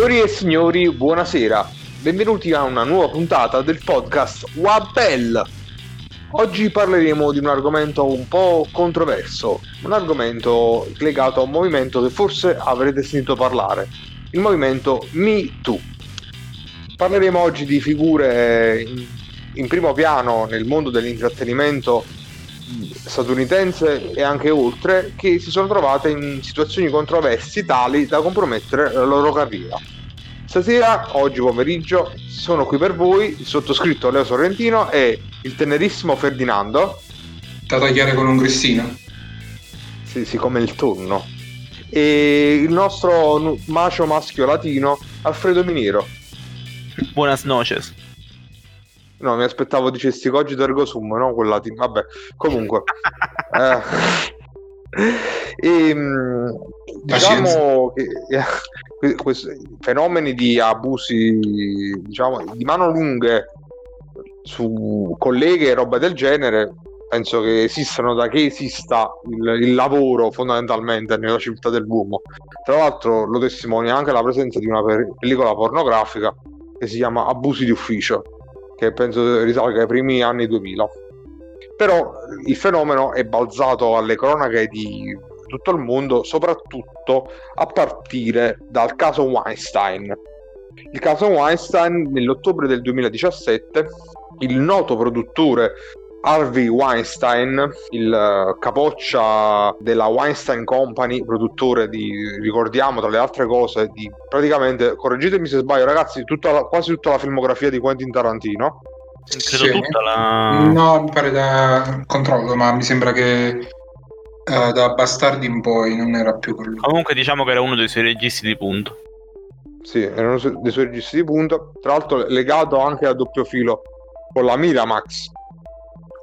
Signori e signori, buonasera. Benvenuti a una nuova puntata del podcast Wabel. Oggi parleremo di un argomento un po' controverso, un argomento legato a un movimento che forse avrete sentito parlare, il movimento Me Too. Parleremo oggi di figure in, primo piano nel mondo dell'intrattenimento statunitense e anche oltre che si sono trovate in situazioni controversi tali da compromettere la loro carriera. Stasera, oggi pomeriggio, sono qui per voi il sottoscritto Leo Sorrentino e il tenerissimo Ferdinando. Da tagliare con un grissino. Sì, sì, come il tonno. E il nostro macio maschio latino Alfredo Miniero. Buonas noches. No, mi aspettavo dicessi cogito ergo sum, no? Quella di... Vabbè, comunque. eh. E, ehm, diciamo che eh, questi fenomeni di abusi, diciamo, di mano lunghe su colleghe e roba del genere penso che esistano da che esista il, il, lavoro fondamentalmente nella civiltà dell'uomo. Tra l'altro lo testimonia anche la presenza di una pellicola pornografica che si chiama Abusi di ufficio, che penso risalga ai primi anni 2000. Però il fenomeno è balzato alle cronache di tutto il mondo, soprattutto a partire dal caso Weinstein. Il caso Weinstein nell'ottobre del 2017, il noto produttore Harvey Weinstein, il eh, capoccia della Weinstein Company, produttore di, ricordiamo tra le altre cose, di praticamente, correggetemi se sbaglio ragazzi, tutta la, quasi tutta la filmografia di Quentin Tarantino. Credo sì. tutta la... No, mi pare da controllo, ma mi sembra che uh, da Bastardi in poi non era più quello. Comunque diciamo che era uno dei suoi registi di punto. Sì, era uno dei suoi registi di punto, tra l'altro legato anche a doppio filo con la Miramax,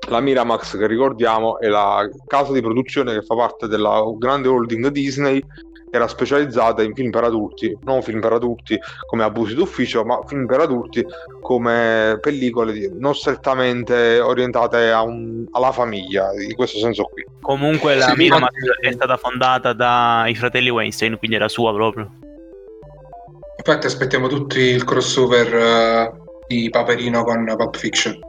la Miramax che ricordiamo è la casa di produzione che fa parte della grande holding Disney che era specializzata in film per adulti, non film per adulti come abusi d'ufficio, ma film per adulti come pellicole non strettamente orientate un, alla famiglia, in questo senso qui. Comunque la sì, Miramax ma... è stata fondata dai fratelli Weinstein, quindi era sua proprio. Infatti aspettiamo tutti il crossover uh, di Paperino con Pulp Fiction.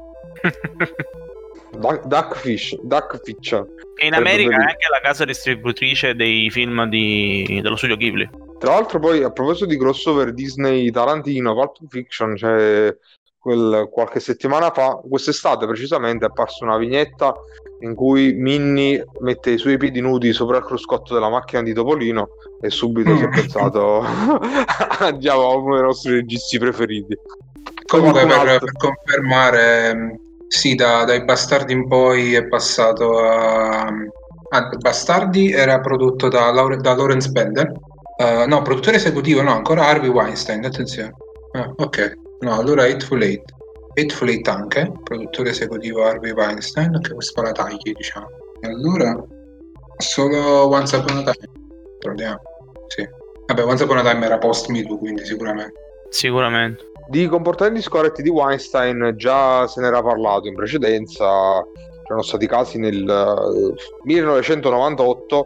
Duckfish, Duckfish. E in America è anche la casa distributrice dei film di... dello studio Ghibli. Tra l'altro poi a proposito di crossover Disney Tarantino, Pulp Fiction, cioè quel, qualche settimana fa, quest'estate precisamente, è apparsa una vignetta in cui Minnie mette i suoi piedi nudi sopra il cruscotto della macchina di Topolino e subito si è pensato andiamo a uno dei nostri registi preferiti. Comunque per, per confermare sì, da, dai Bastardi in poi è passato a... Ah, Bastardi era prodotto da, Laure, da Lawrence Bender. Uh, no, produttore esecutivo, no, ancora Harvey Weinstein, attenzione. Ah, ok, no, allora Hateful Eight. Hateful Eight anche, produttore esecutivo Harvey Weinstein, che questo la tagli, diciamo. E allora, solo Once Upon a Time. Proviamo, sì. Vabbè, Once Upon a Time era post Me quindi sicuramente. Sicuramente. Di comportamenti scorretti di Weinstein già se n'era parlato in precedenza, c'erano stati casi nel 1998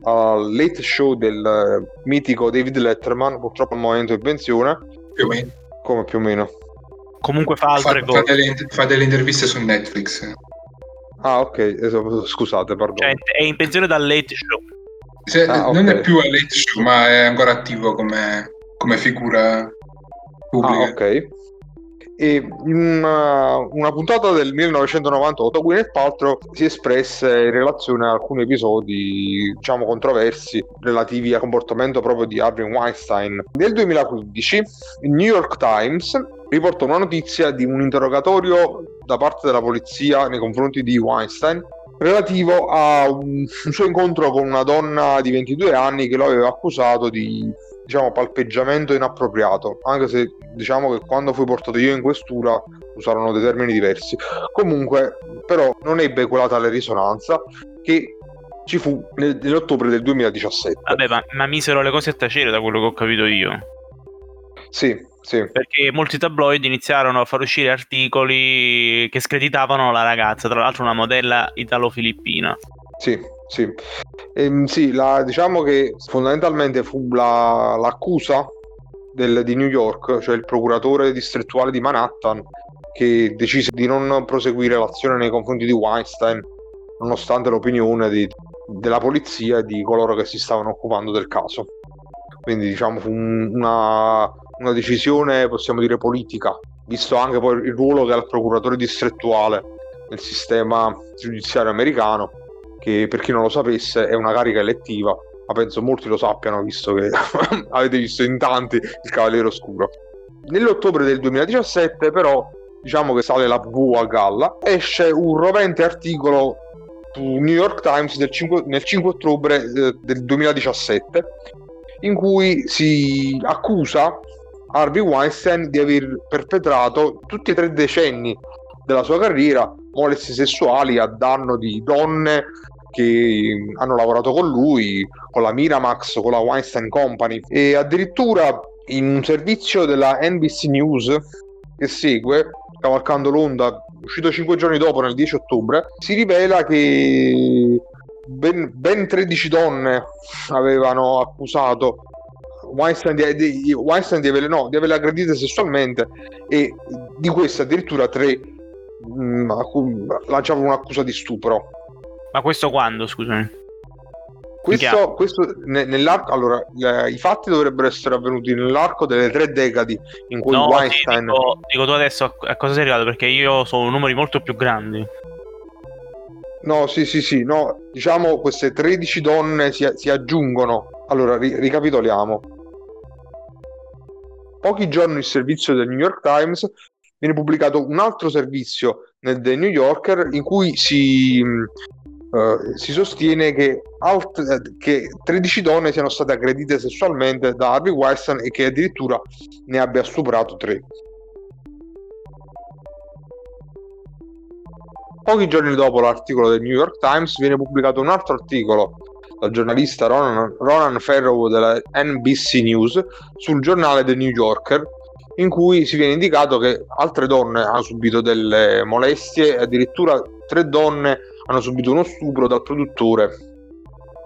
uh, al late show del uh, mitico David Letterman, purtroppo al momento di pensione. Più o meno. Come più o meno? Comunque fa altre fa, cose. Fa delle, fa delle interviste su Netflix. Ah, ok, scusate, perdono. Cioè, è in pensione dal late show. Se, ah, non okay. è più al late show, ma è ancora attivo come, come figura pubbliche. Ah, ok. E in una, una, puntata del 1998 Gwyneth Paltrow si espresse in relazione a alcuni episodi diciamo controversi relativi al comportamento proprio di Harvey Weinstein. Nel 2015 il New York Times riportò una notizia di un interrogatorio da parte della polizia nei confronti di Weinstein relativo a un, un suo incontro con una donna di 22 anni che lo aveva accusato di diciamo palpeggiamento inappropriato. Anche se diciamo che quando fui portato io in questura usarono dei termini diversi. Comunque però non ebbe quella tale risonanza che ci fu nel, nell'ottobre del 2017 vabbè ma, ma misero le cose a tacere da quello che ho capito io. Sì, sì. Perché molti tabloid iniziarono a far uscire articoli che screditavano la ragazza, tra l'altro una modella italo-filippina. Sì, sì, ehm, sì la, diciamo che fondamentalmente fu la, l'accusa del, di New York, cioè il procuratore distrettuale di Manhattan, che decise di non proseguire l'azione nei confronti di Weinstein, nonostante l'opinione di, della polizia e di coloro che si stavano occupando del caso. Quindi diciamo fu una, una decisione, possiamo dire, politica, visto anche poi il ruolo che ha il procuratore distrettuale nel sistema giudiziario americano, che per chi non lo sapesse è una carica elettiva, ma penso molti lo sappiano visto che avete visto in tanti il Cavaliere Oscuro. Nell'ottobre del 2017 però diciamo che sale la V a galla, esce un rovente articolo su New York Times 5, nel 5 ottobre eh, del 2017 in cui si accusa Harvey Weinstein di aver perpetrato tutti e tre decenni della sua carriera molestie sessuali a danno di donne che hanno lavorato con lui, con la Miramax, con la Weinstein Company e addirittura in un servizio della NBC News che segue, cavalcando l'onda, uscito cinque giorni dopo, nel 10 ottobre, si rivela che ben, ben 13 donne avevano accusato Weinstein di, di, Weinstein di averle, no, di averle aggredite sessualmente e di queste addirittura tre mm, lanciavano un'accusa di stupro. Ma questo quando, scusami? Questo, questo nell'arco, allora, eh, i fatti dovrebbero essere avvenuti nell'arco delle tre decadi in cui no, Weinstein. Dico, dico, tu adesso a, a, cosa sei arrivato? Perché io sono numeri molto più grandi. No, sì, sì, sì, no, diciamo queste 13 donne si, si aggiungono. Allora, ri- ricapitoliamo. Pochi giorni il servizio del New York Times viene pubblicato un altro servizio nel The New Yorker in cui si Uh, si sostiene che, alt- che, 13 donne siano state aggredite sessualmente da Harvey Weinstein e che addirittura ne abbia stuprato 3. Pochi giorni dopo l'articolo del New York Times viene pubblicato un altro articolo dal giornalista Ronan, Ronan Farrow della NBC News sul giornale The New Yorker in cui si viene indicato che altre donne hanno subito delle molestie addirittura tre donne hanno subito uno stupro dal produttore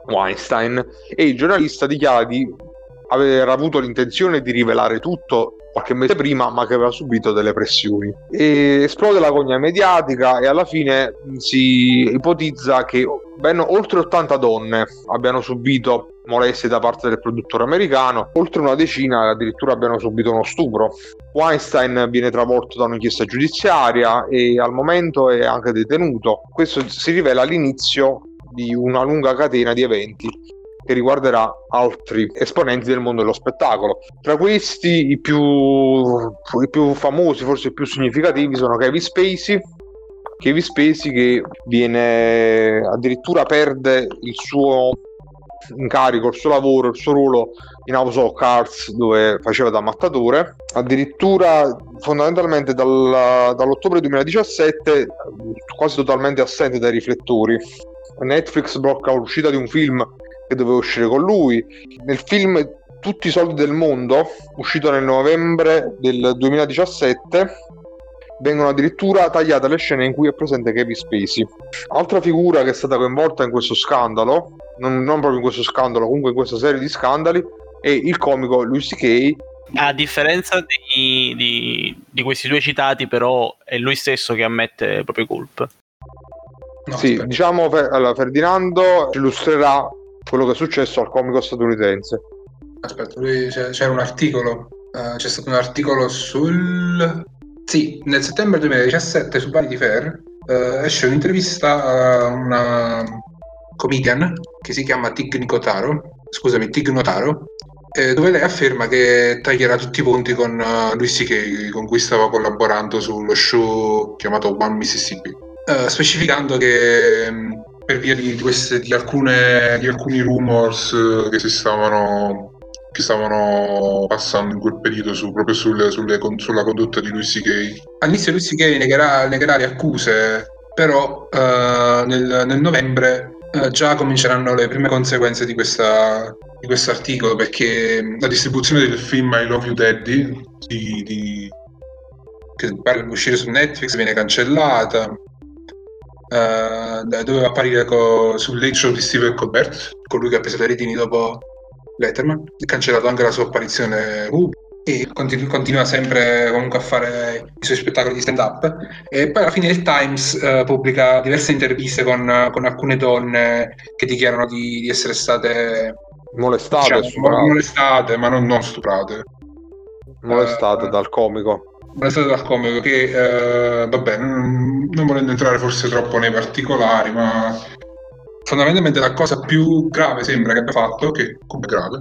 Weinstein e il giornalista dichiara di aver avuto l'intenzione di rivelare tutto qualche mese prima, ma che aveva subito delle pressioni. E esplode la cogna mediatica e alla fine si ipotizza che ben oltre 80 donne abbiano subito molestie da parte del produttore americano, oltre una decina addirittura abbiano subito uno stupro. Weinstein viene travolto da un'inchiesta giudiziaria e al momento è anche detenuto. Questo si rivela all'inizio di una lunga catena di eventi che riguarderà altri esponenti del mondo dello spettacolo. Tra questi i più, i più famosi, forse i più significativi, sono Kevin Spacey, Kevin Spacey che viene addirittura perde il suo incarico, il suo lavoro, il suo ruolo in House of Cards dove faceva da mattatore. Addirittura fondamentalmente dal, dall'ottobre 2017 quasi totalmente assente dai riflettori. Netflix blocca l'uscita di un film che doveva uscire con lui. Nel film Tutti i soldi del mondo, uscito nel novembre del 2017, vengono addirittura tagliate le scene in cui è presente Kevin Spacey. Altra figura che è stata coinvolta in questo scandalo, non, non proprio in questo scandalo, comunque in questa serie di scandali, è il comico Louis C.K. A differenza di, di, di, questi due citati, però, è lui stesso che ammette le proprie colpe. No, sì, aspetta. diciamo, allora, Ferdinando illustrerà quello che è successo al comico statunitense. Aspetta, lui, c'è, c'era un articolo, uh, c'è stato un articolo sul... Sì, nel settembre 2017 su Vanity Fair uh, esce un'intervista a una comedian che si chiama Tig Nicotaro, scusami, Tig Notaro, eh, dove lei afferma che taglierà tutti i ponti con uh, Louis C.K., con cui stava collaborando sullo show chiamato One Mississippi, uh, specificando che um, per via di, queste, di, alcune, di alcuni rumors che si stavano che stavano passando in quel periodo su, proprio sulle, sulle, sulla condotta di Lucy Gay. All'inizio Lucy Gay negherà, negherà le accuse, però uh, nel, nel, novembre uh, già cominceranno le prime conseguenze di, questa, di questo articolo perché la distribuzione del film I Love You Daddy di, di, che pare uscire su Netflix viene cancellata Uh, doveva apparire co- sul late show di Steve Colbert, colui che ha preso le retini dopo Letterman, ha cancellato anche la sua apparizione uh, e continu- continua sempre comunque a fare i suoi spettacoli di stand up e poi alla fine il Times uh, pubblica diverse interviste con, con, alcune donne che dichiarano di, di essere state molestate, diciamo, molestate ma non, non stuprate. Molestate uh, dal comico. molestate dal comico che uh, vabbè non, non volendo entrare forse troppo nei particolari ma fondamentalmente la cosa più grave sembra che abbia fatto che come grave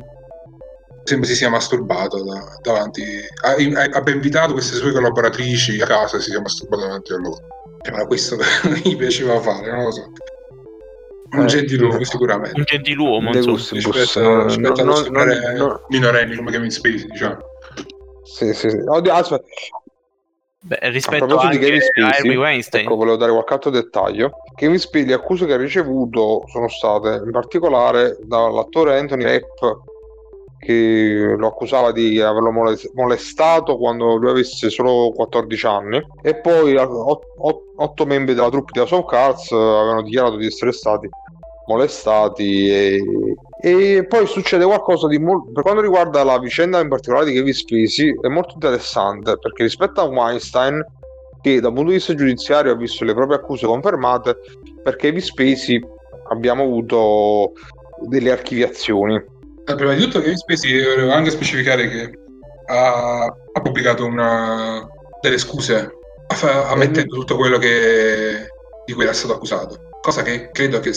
sembra si sia masturbato da, davanti, ha, abbia invitato queste sue collaboratrici a casa e si sia masturbato davanti a loro. Era questo che gli piaceva fare, non lo so. Un eh, gentiluomo, sicuramente. Un gentiluomo, rispetto, rispetto no, allo no, no, minorenni come Kevin Spacey, diciamo. Sì, sì, sì. Oddio, aspetta. Beh, rispetto a, Kevin Spacey, a Weinstein. Ecco, volevo dare qualche altro dettaglio. Kevin Spacey, le accuse che ha ricevuto sono state in particolare dall'attore Anthony Rapp che lo accusava di averlo molestato quando lui avesse solo 14 anni e poi otto membri della troupe di House of Cards avevano dichiarato di essere stati molestati e, e poi succede qualcosa di molto per quanto riguarda la vicenda in particolare di Kevin Spacey è molto interessante perché rispetto a Weinstein che dal punto di vista giudiziario ha visto le proprie accuse confermate per Kevin Spacey abbiamo avuto delle archiviazioni. Eh, prima di tutto Kevin Spacey volevo anche specificare che ha, ha pubblicato una, delle scuse ammettendo tutto quello che, di cui era stato accusato cosa che credo che,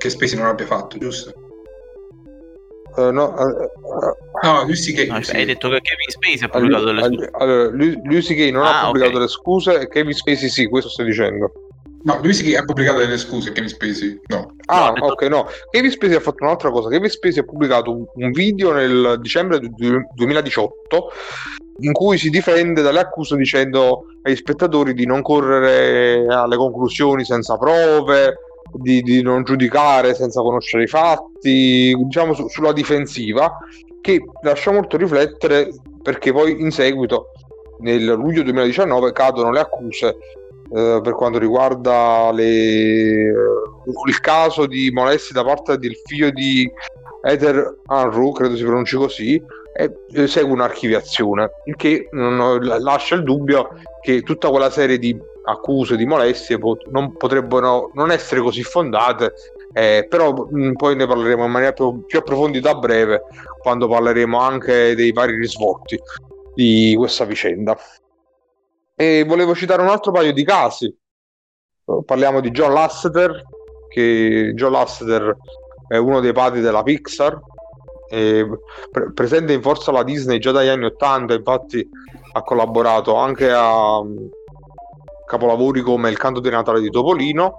che Spacey non abbia fatto giusto? Uh, no, uh, uh, no, lui sì che no, hai detto che Kevin Spacey ha pubblicato delle scuse allora, sì che non ah, ha pubblicato okay. le scuse e Kevin Spacey sì questo stai dicendo No, lui sì che ha pubblicato delle scuse, Kevin Spacey no. Ah, no, ok, no. Kevin Spacey ha fatto un'altra cosa. Kevin Spacey ha pubblicato un, video nel dicembre 2018 in cui si difende dalle accuse dicendo agli spettatori di non correre alle conclusioni senza prove, di, di non giudicare senza conoscere i fatti, diciamo su, sulla difensiva, che lascia molto riflettere perché poi in seguito nel luglio 2019 cadono le accuse eh, per quanto riguarda le, eh, il caso di molestie da parte del figlio di Ether Anru, credo si pronunci così, e segue un'archiviazione, il che lascia il dubbio che tutta quella serie di accuse di molestie pot- non potrebbero non essere così fondate, eh, però mh, mm, poi ne parleremo in maniera più, più approfondita a breve, quando parleremo anche dei vari risvolti di questa vicenda. E volevo citare un altro paio di casi. Parliamo di John Lasseter, che John Lasseter è uno dei padri della Pixar, pre- presente in forza la Disney già dagli anni 80, infatti ha collaborato anche a capolavori come Il canto di Natale di Topolino,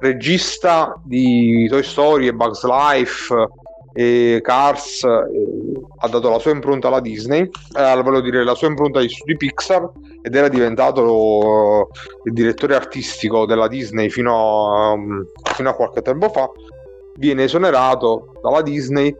regista di Toy Story e Bugs Life e Cars eh, ha dato la sua impronta alla Disney, eh, volevo dire la sua impronta agli studi Pixar ed era diventato lo, il direttore artistico della Disney fino a, um, fino a qualche tempo fa. Viene esonerato dalla Disney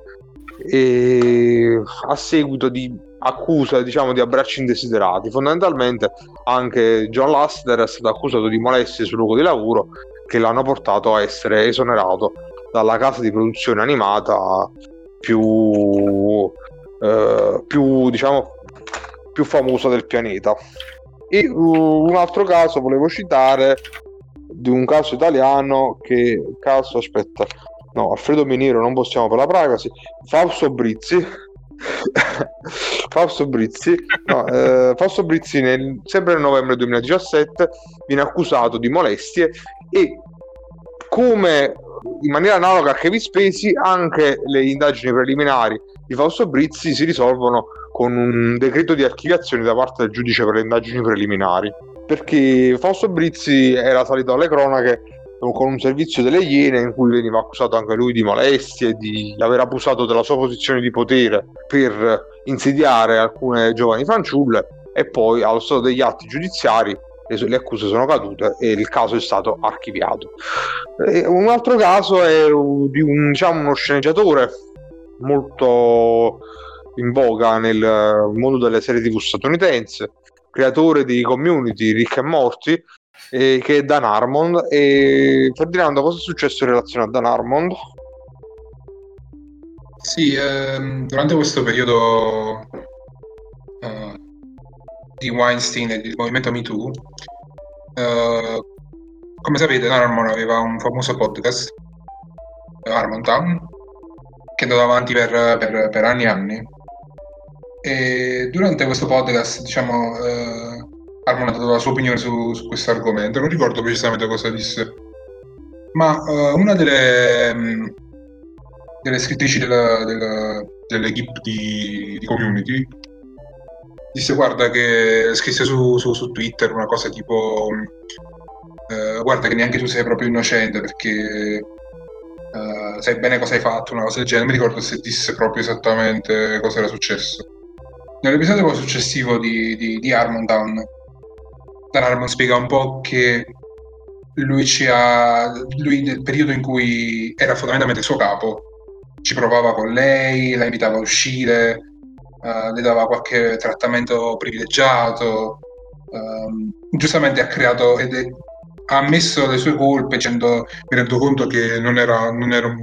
e a seguito di accuse diciamo di abbracci indesiderati. Fondamentalmente anche John Laster è stato accusato di molestie sul luogo di lavoro che l'hanno portato a essere esonerato dalla casa di produzione animata più, eh, più diciamo più famosa del pianeta. E uh, un altro caso volevo citare di un caso italiano che caso aspetta no Alfredo Miniero non possiamo per la privacy Fausto Brizzi Fausto Brizzi, no, eh, Fausto Brizzi nel, sempre nel novembre 2017 viene accusato di molestie e come in maniera analoga a Kevin Spacey anche le indagini preliminari di Fausto Brizzi si risolvono con un decreto di archiviazione da parte del giudice per le indagini preliminari. Perché Fausto Brizzi era salito alle cronache con un servizio delle Iene in cui veniva accusato anche lui di molestie, di aver abusato della sua posizione di potere per insidiare alcune giovani fanciulle e poi allo stato degli atti giudiziari le, accuse sono cadute e il caso è stato archiviato. Un altro caso è di un, diciamo, uno sceneggiatore molto in voga nel mondo delle serie tv statunitense, creatore di community Rick e Morty, eh, che è Dan Harmon. E Ferdinando, cosa è successo in relazione a Dan Harmon? Sì, ehm, durante questo periodo di Weinstein e del movimento MeToo, uh, come sapete Harmon aveva un famoso podcast, Harmon Town, che andava avanti per, per, per anni e anni. E durante questo podcast, diciamo, uh, Harmon ha dato la sua opinione su, su questo argomento, non ricordo precisamente cosa disse, ma uh, una delle, um, delle scrittrici della, della, dell'equipe di, di community disse guarda che scrisse su, su, su Twitter una cosa tipo eh, guarda che neanche tu sei proprio innocente perché eh, sai bene cosa hai fatto, una cosa del genere, mi ricordo se disse proprio esattamente cosa era successo. Nell'episodio successivo di, di, di Harmon Harmon spiega un po' che lui, ha, lui nel periodo in cui era fondamentalmente suo capo, ci provava con lei, la invitava a uscire, uh, le dava qualche trattamento privilegiato, um, giustamente ha creato ed è, ha ammesso le sue colpe dicendo mi rendo conto che non era, non era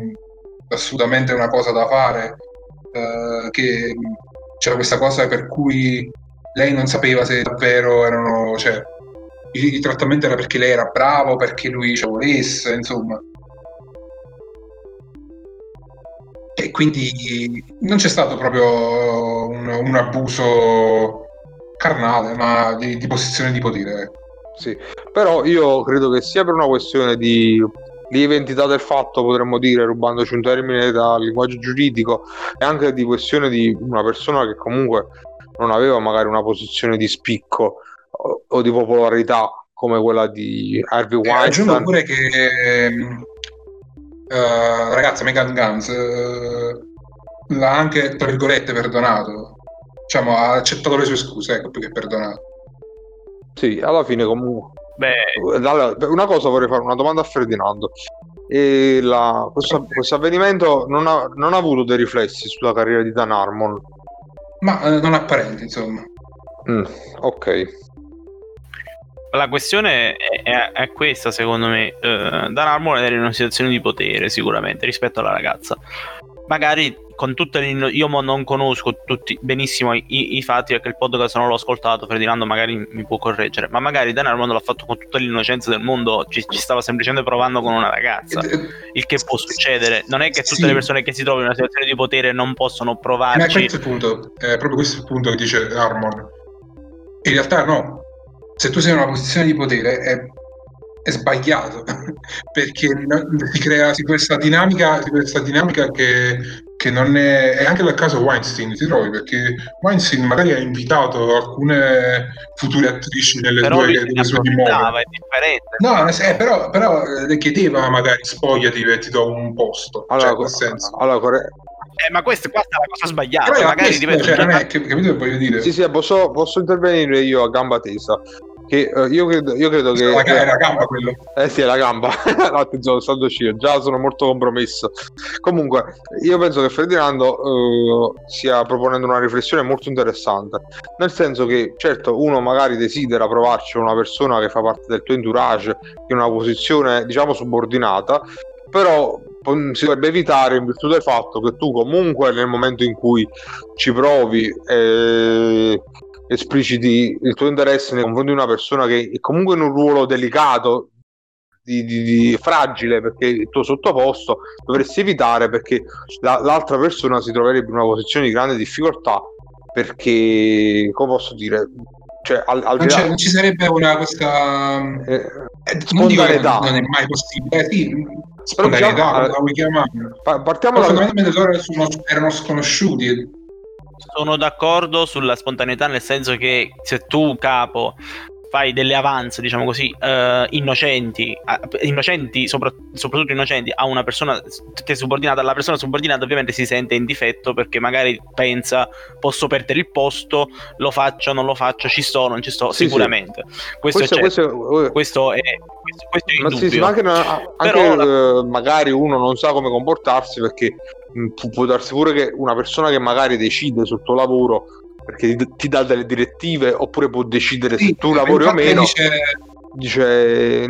assolutamente una cosa da fare, uh, che c'era questa cosa per cui lei non sapeva se davvero erano, cioè, il, il trattamento era perché lei era bravo, perché lui ci volesse, insomma. E quindi non c'è stato proprio un, un abuso carnale, ma di, di, posizione di potere. Sì, però io credo che sia per una questione di lieve entità del fatto, potremmo dire, rubandoci un termine dal linguaggio giuridico, e anche di questione di una persona che comunque non aveva magari una posizione di spicco o, di popolarità come quella di Harvey Weinstein. Eh, aggiungo pure che uh, ragazza Megan Guns uh, l'ha anche tra virgolette perdonato. Diciamo ha accettato le sue scuse ecco più che perdonato. Sì alla fine comunque. Beh. una cosa vorrei fare una domanda a Ferdinando. E la, questo, questo, avvenimento non ha, non ha, avuto dei riflessi sulla carriera di Dan Harmon? Ma eh, non apparenti insomma. Mm, ok la questione è, è, questa, secondo me. Uh, Dan Harmon era in una situazione di potere, sicuramente, rispetto alla ragazza. Magari con tutte le. Io non conosco tutti benissimo i, i, fatti perché il podcast non l'ho ascoltato. Ferdinando magari mi può correggere. Ma magari Dan Harmon l'ha fatto con tutta l'innocenza del mondo. Ci, ci, stava semplicemente provando con una ragazza. Il che può succedere. Non è che tutte sì. le persone che si trovano in una situazione di potere non possono provarci. Ma questo è il punto. È proprio questo il punto che dice Harmon. In realtà no, se tu sei in una posizione di potere è, è sbagliato perché si crea questa dinamica, questa dinamica che, che, non è, è anche dal caso Weinstein ti trovi? Perché Weinstein magari ha invitato alcune future attrici nelle però due, delle sue dimore. no eh, però, però, le chiedeva magari spogliati e ti do un posto. Allora, cioè, nel senso. allora corre- eh, ma questa, questa, è la cosa sbagliata. Però magari questo, cioè, non è, capito che voglio dire? Sì, sì, posso, posso intervenire io a gamba tesa. Che, uh, io, credo, io credo che. La, è la gamba quello. Eh sì, è la gamba. no, attenzione, stando uscito. Già sono molto compromesso. Comunque, io penso che Ferdinando uh, stia proponendo una riflessione molto interessante. Nel senso che, certo, uno magari desidera provarci una persona che fa parte del tuo entourage in una posizione, diciamo, subordinata, però si dovrebbe evitare in virtù del fatto che tu comunque nel momento in cui ci provi eh, espliciti il tuo interesse nei confronti di una persona che è comunque in un ruolo delicato di, di, di, fragile perché il tuo sottoposto dovresti evitare perché la, l'altra persona si troverebbe in una posizione di grande difficoltà perché come posso dire cioè, al, al non, là... non, ci sarebbe una questa eh, eh spontaneità. non, non, è mai possibile. Eh, sì, spontaneità come chiamarlo partiamo da fondamentalmente loro erano sconosciuti. Sono d'accordo sulla spontaneità, nel senso che se tu, capo, fai delle avanze, diciamo così, uh, innocenti, innocenti sopra, soprattutto innocenti, a una persona che è subordinata, la persona subordinata ovviamente si sente in difetto perché magari pensa posso perdere il posto, lo faccio, non lo faccio, ci sto, non ci sto, sì, sicuramente. Sì. Questo, questo, questo, è, questo, è, questo, è ma, sì, ma anche, anche Però, uh, magari uno non sa come comportarsi perché mm, può darsi pure che una persona che magari decide sul tuo lavoro perché ti, ti dà delle direttive oppure può decidere sì, se tu lavori o meno. Dice... dice...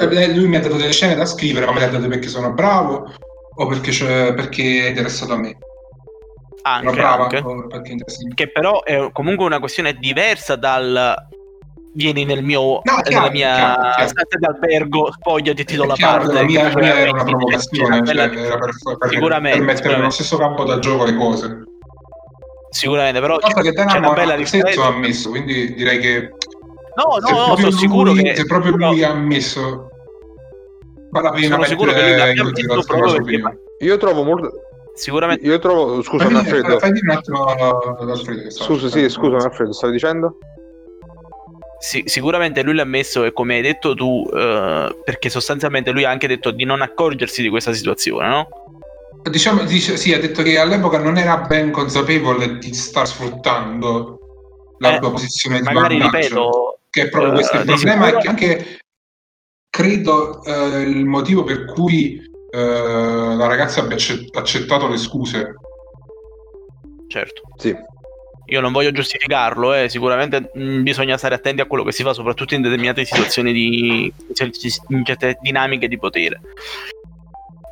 Eh, lui mi ha dato delle scene da scrivere, ma me le ha date perché sono bravo o perché, perché è interessato a me. Anche, brava, anche. Che però è comunque una questione diversa dal vieni nel mio, No, nella chiaro, mia chiaro, d'albergo, spogliati, ti do la chiaro, parte. la mia, era una provocazione, cioè, era per, per, Sicuramente, per mettere nello stesso campo da gioco le cose. Sicuramente, però Cosa che c'è una bella differenza. ha ammesso, quindi direi che No, no, no, sono sicuro lui- che se proprio però lui ha ammesso vale la pena sono sicuro che lui in ammesso proprio perché. Io trovo molto. sicuramente Io trovo. Scusami, Alfredo. fai, un attimo Scusa, sì, scusami, Alfredo, stavi dicendo? Sì, sicuramente lui l'ha messo e come hai detto tu, eh, perché sostanzialmente lui ha anche detto di non accorgersi di questa situazione, no? Diciamo, dice, sì, ha detto che all'epoca non era ben consapevole di star sfruttando la Eh, sua posizione di Magari vantaggio, ripeto, che è proprio questo il eh, di problema sicuro- e che anche credo eh, il motivo per cui eh, la ragazza abbia accett- accettato le scuse. certo, Sì. io non voglio giustificarlo, eh, sicuramente mh, bisogna stare attenti a quello che si fa, soprattutto in determinate situazioni di in certe dinamiche di potere.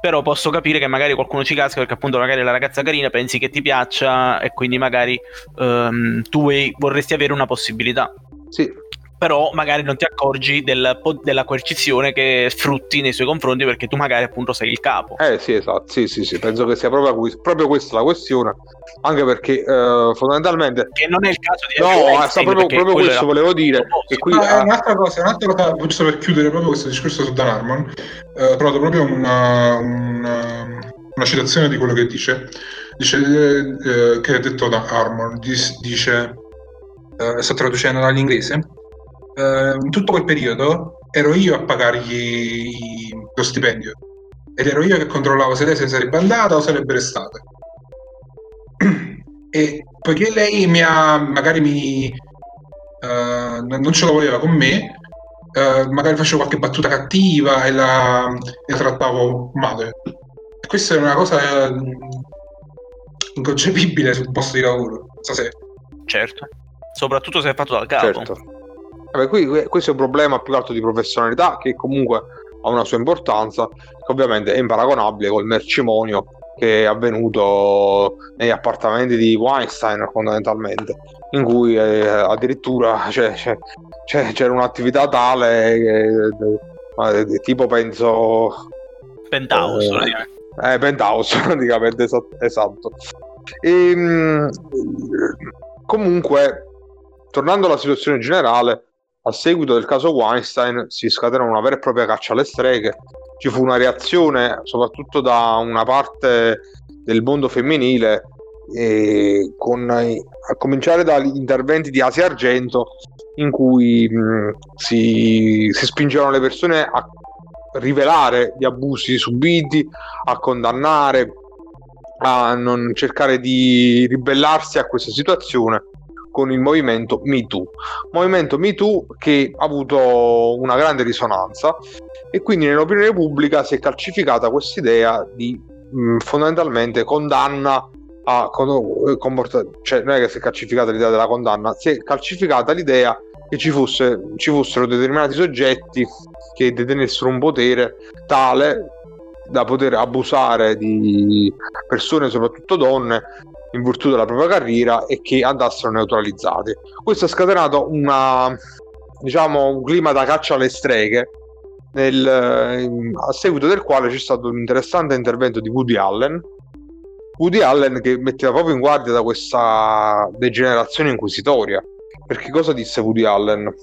Però posso capire che magari qualcuno ci casca perché appunto magari la ragazza carina pensi che ti piaccia e quindi magari ehm, tu vorresti avere una possibilità. Sì, però magari non ti accorgi del della coercizione che sfrutti nei suoi confronti perché tu magari appunto sei il capo. Eh sì, esatto, sì, sì, sì, penso che sia proprio, proprio questa la questione, anche perché eh, fondamentalmente... Che non è il caso di No, eh, sta Weinstein, proprio, proprio questo era- volevo dire, e qui... No, è ah, un'altra cosa, un'altra cosa, giusto per chiudere proprio questo discorso su Dan Harmon, eh, ho trovato proprio una, una, una citazione di quello che dice, dice eh, eh, che ha detto Dan Harmon, dice, eh, sto traducendo dall'inglese, eh, in tutto quel periodo ero io a pagargli lo stipendio ed ero io che controllavo se lei se ne sarebbe andata o sarebbe restata. E poiché lei mi ha, magari mi, eh, non ce la voleva con me, eh, magari facevo qualche battuta cattiva e la, e la trattavo male. Questa è una cosa eh, inconcepibile sul posto di lavoro. Non so se Certo, soprattutto se è fatto dal capo. certo. Vabbè, qui que- questo è un problema più che altro di professionalità che comunque ha una sua importanza, che ovviamente è imparagonabile col mercimonio che è avvenuto negli appartamenti di Weinstein fondamentalmente, in cui eh, addirittura c'è- c'è- c'è- c'era un'attività tale che, eh, tipo penso Penthouse, Eh, eh, penthouse praticamente esatto, esatto. Ehm, comunque tornando alla situazione generale a seguito del caso Weinstein si scatenò una vera e propria caccia alle streghe. Ci fu una reazione soprattutto da una parte del mondo femminile con, a cominciare dagli interventi di Asia Argento in cui mh, si, si spingevano le persone a rivelare gli abusi subiti, a condannare, a non cercare di ribellarsi a questa situazione con il movimento MeToo. Movimento MeToo che ha avuto una grande risonanza e quindi nell'opinione pubblica si è calcificata questa idea di mh, fondamentalmente condanna a con- comporta- cioè non è che si è calcificata l'idea della condanna, si è calcificata l'idea che ci, fosse, ci fossero determinati soggetti che detenessero un potere tale da poter abusare di persone, soprattutto donne, in virtù della propria carriera e che andassero neutralizzati. Questo ha scatenato una, diciamo, un clima da caccia alle streghe, nel, a seguito del quale c'è stato un interessante intervento di Woody Allen. Woody Allen che metteva proprio in guardia da questa degenerazione inquisitoria. Perché cosa disse Woody Allen?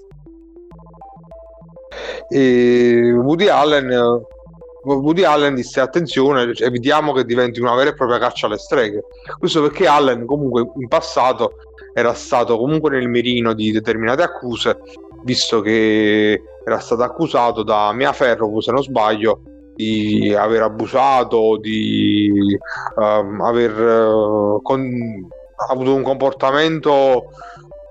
E Woody Allen Woody Allen disse attenzione evitiamo che diventi una vera e propria caccia alle streghe. Questo perché Allen comunque in passato era stato comunque nel mirino di determinate accuse visto che era stato accusato da Mia Ferro se non sbaglio di aver abusato di um, aver uh, con, avuto un comportamento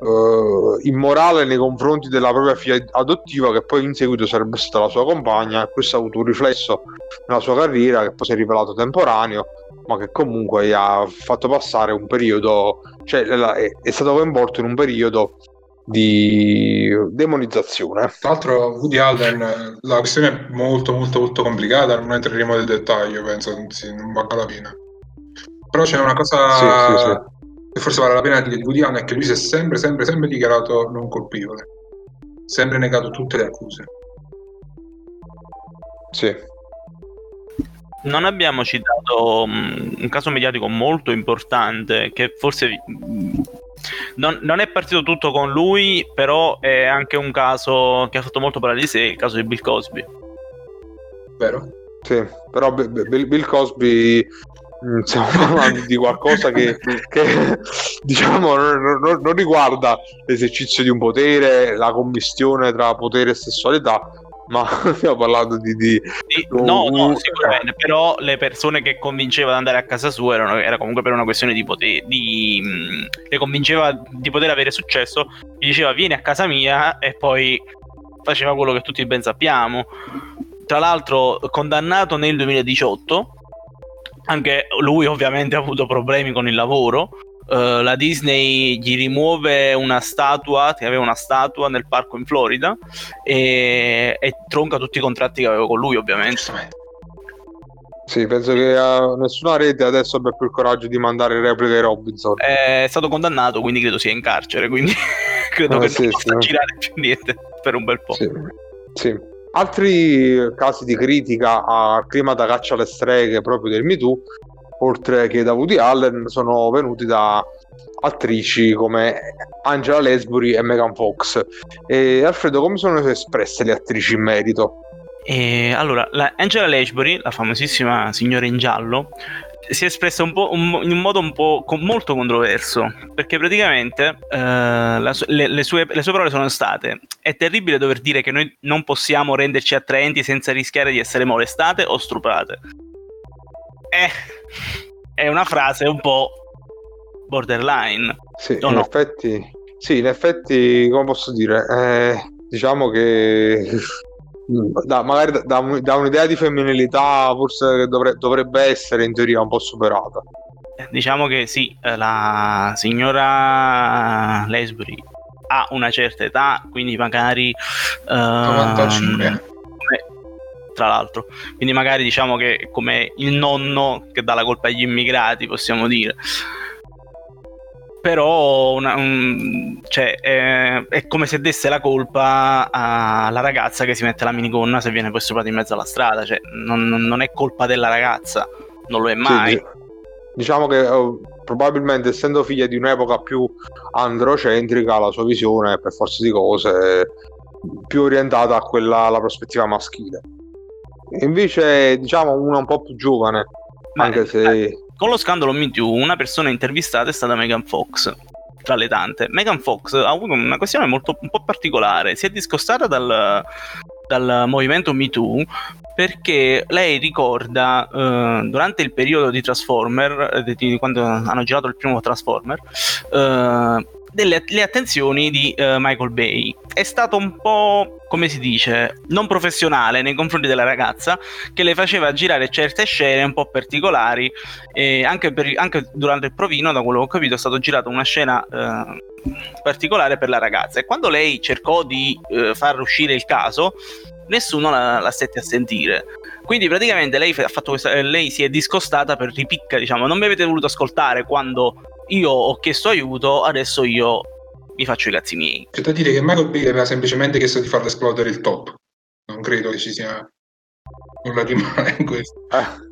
Uh, immorale nei confronti della propria figlia adottiva che poi in seguito sarebbe stata la sua compagna e questo ha avuto un riflesso nella sua carriera che poi si è rivelato temporaneo ma che comunque gli ha fatto passare un periodo cioè è, è stato coinvolto in un periodo di demonizzazione Tra l'altro Woody Allen, la questione è molto molto molto complicata, non entreremo nel dettaglio, penso non, si, non valga la pena. Però c'è una cosa sì, sì, sì. Che forse vale la pena dire di Woody Allen è che lui si è sempre, sempre, sempre dichiarato non colpevole. Sempre negato tutte le accuse. Sì. Non abbiamo citato um, un caso mediatico molto importante che forse non, non, è partito tutto con lui, però è anche un caso che ha fatto molto parlare di sé, il caso di Bill Cosby. Vero? Sì, però Bill, Cosby mm, stiamo parlando di qualcosa che, che diciamo non, non, non, riguarda l'esercizio di un potere, la commistione tra potere e sessualità, ma stiamo parlando di... di... Sì, no, no, sicuramente, però le persone che convinceva ad andare a casa sua erano, era comunque per una questione di potere, di, mm, le convinceva di poter avere successo, gli diceva vieni a casa mia e poi faceva quello che tutti ben sappiamo. Tra l'altro condannato nel 2018, anche lui ovviamente ha avuto problemi con il lavoro, Uh, la Disney gli rimuove una statua, che aveva una statua nel parco in Florida e, e tronca tutti i contratti che aveva con lui ovviamente. Sì, penso che uh, nessuna rete adesso abbia più il coraggio di mandare repliche Robinson. È stato condannato, quindi credo sia in carcere, quindi credo eh, che sì, non possa sì. girare più niente per un bel po'. Sì. sì. Altri casi di critica al clima da caccia alle streghe proprio del MeToo oltre che da Woody Allen, sono venuti da attrici come Angela Lesbury e Megan Fox. E Alfredo, come sono espresse le attrici in merito? E allora, la Angela Lesbury, la famosissima signora in giallo, si è espressa un un, in un modo un po' con, molto controverso perché praticamente eh, la, le, le, sue, le, sue, parole sono state è terribile dover dire che noi non possiamo renderci attraenti senza rischiare di essere molestate o stuprate eh, è una frase un po' borderline. Sì, in no? effetti, sì, in effetti, come posso dire, eh, diciamo che da, magari da, da, un'idea di femminilità forse dovre, dovrebbe essere in teoria un po' superata. Eh, diciamo che sì, eh, la signora Lesbury ha una certa età, quindi magari... Uh, 95 tra l'altro. Quindi magari diciamo che è come il nonno che dà la colpa agli immigrati, possiamo dire. Però una, un, cioè, è, è, come se desse la colpa alla ragazza che si mette la minigonna se viene poi stuprata in mezzo alla strada. Cioè, non, non, è colpa della ragazza, non lo è mai. Sì, diciamo che oh, probabilmente essendo figlia di un'epoca più androcentrica, la sua visione per forza di cose è più orientata a quella alla prospettiva maschile. Invece, diciamo, una un po' più giovane, Beh, anche se... Eh, con lo scandalo Me Too, una persona intervistata è stata Megan Fox, tra le tante. Megan Fox ha avuto una questione molto, un po' particolare, si è discostata dal, dal movimento Me Too perché lei ricorda eh, durante il periodo di Transformer, eh, di, quando hanno girato il primo Transformer, eh, delle le attenzioni di uh, Michael Bay. È stato un po', come si dice, non professionale nei confronti della ragazza che le faceva girare certe scene un po' particolari e anche, per, anche durante il provino, da quello che ho capito, è stata girata una scena uh, particolare per la ragazza e quando lei cercò di uh, far uscire il caso, nessuno la, la stette a sentire. Quindi praticamente lei, questa, lei, si è discostata per ripicca, diciamo, non mi avete voluto ascoltare quando io ho chiesto aiuto, adesso io mi faccio i cazzi miei. C'è da dire che Michael Bay aveva semplicemente chiesto di farlo esplodere il top. Non credo che ci sia nulla di male in questo. Eh.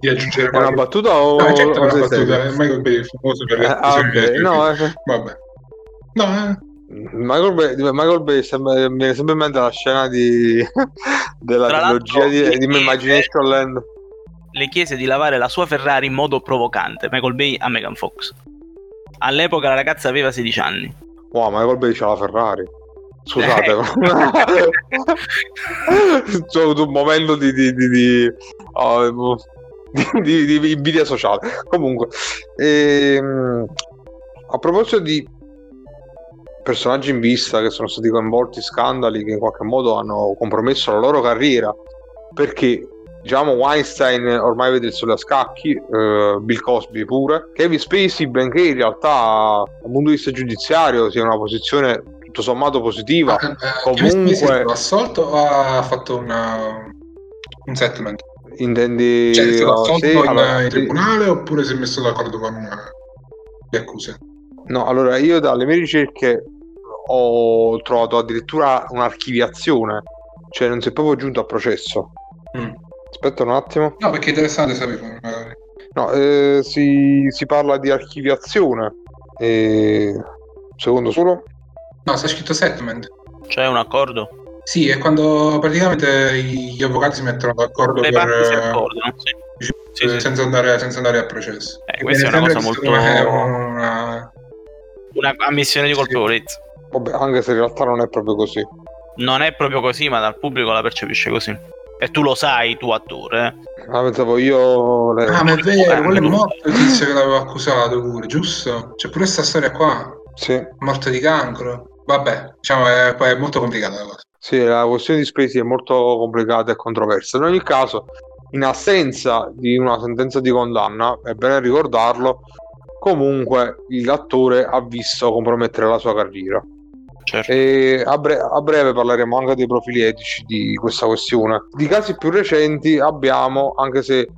Di aggiungere è una battuta o no, certo è una battuta. Michael Bay è famoso per le eh, ah, okay. no, eh. Vabbè. No, eh. Michael Bay, Michael Bay sembra, mi viene sempre in mente la scena di, della trilogia di, di Imagination Land. Le chiese di lavare la sua Ferrari in modo provocante, Michael Bay a Megan Fox. All'epoca la ragazza aveva 16 anni. Wow, Michael Bay c'ha la Ferrari. Scusate, eh. c'ho avuto un momento di, di, di, di, oh, di, di invidia sociale. Comunque, ehm, a proposito di personaggi in vista che sono stati coinvolti in scandali che in qualche modo hanno compromesso la loro carriera perché diciamo Weinstein ormai vede il sole a scacchi eh, Bill Cosby pure Kevin Spacey benché in realtà dal punto di vista giudiziario sia una posizione tutto sommato positiva ah, eh, comunque assolto o ha fatto una, un settlement Intendi... Cioè, è stato assolto sì, in, allora, in sì. tribunale oppure si è messo d'accordo con eh, le accuse? No, allora io dalle mie ricerche ho trovato addirittura un'archiviazione, cioè non si è proprio giunto a processo. Mm. Aspetta un attimo. No, perché è interessante sapere. No, eh, si, si parla di archiviazione. E... Secondo solo? No, sta scritto settlement. C'è un accordo? Sì, è quando praticamente gli avvocati si mettono d'accordo Le per, parti si eh, accordano, sì. Sì, sì. senza, andare, senza andare a processo. Eh, questa è una cosa molto... una- Una ammissione di Sì. colpevolezza. Vabbè, anche se in realtà non è proprio così. Non è proprio così, ma dal pubblico la percepisce così. E tu lo sai, tu attore. eh. Ah, pensavo io... le- Ah, ma è vero, Eh, quello è morto il tizio che l'aveva accusato pure, giusto? C'è pure questa storia qua, Sì, morto di cancro. Vabbè, diciamo, è, poi è molto complicata la cosa. sì, la questione di spesi è molto complicata e controversa. In ogni caso, in assenza di una sentenza di condanna, è bene ricordarlo, comunque l'attore ha visto compromettere la sua carriera. Certo. E a, bre- a breve parleremo anche dei profili etici di questa questione. Di casi più recenti abbiamo, anche se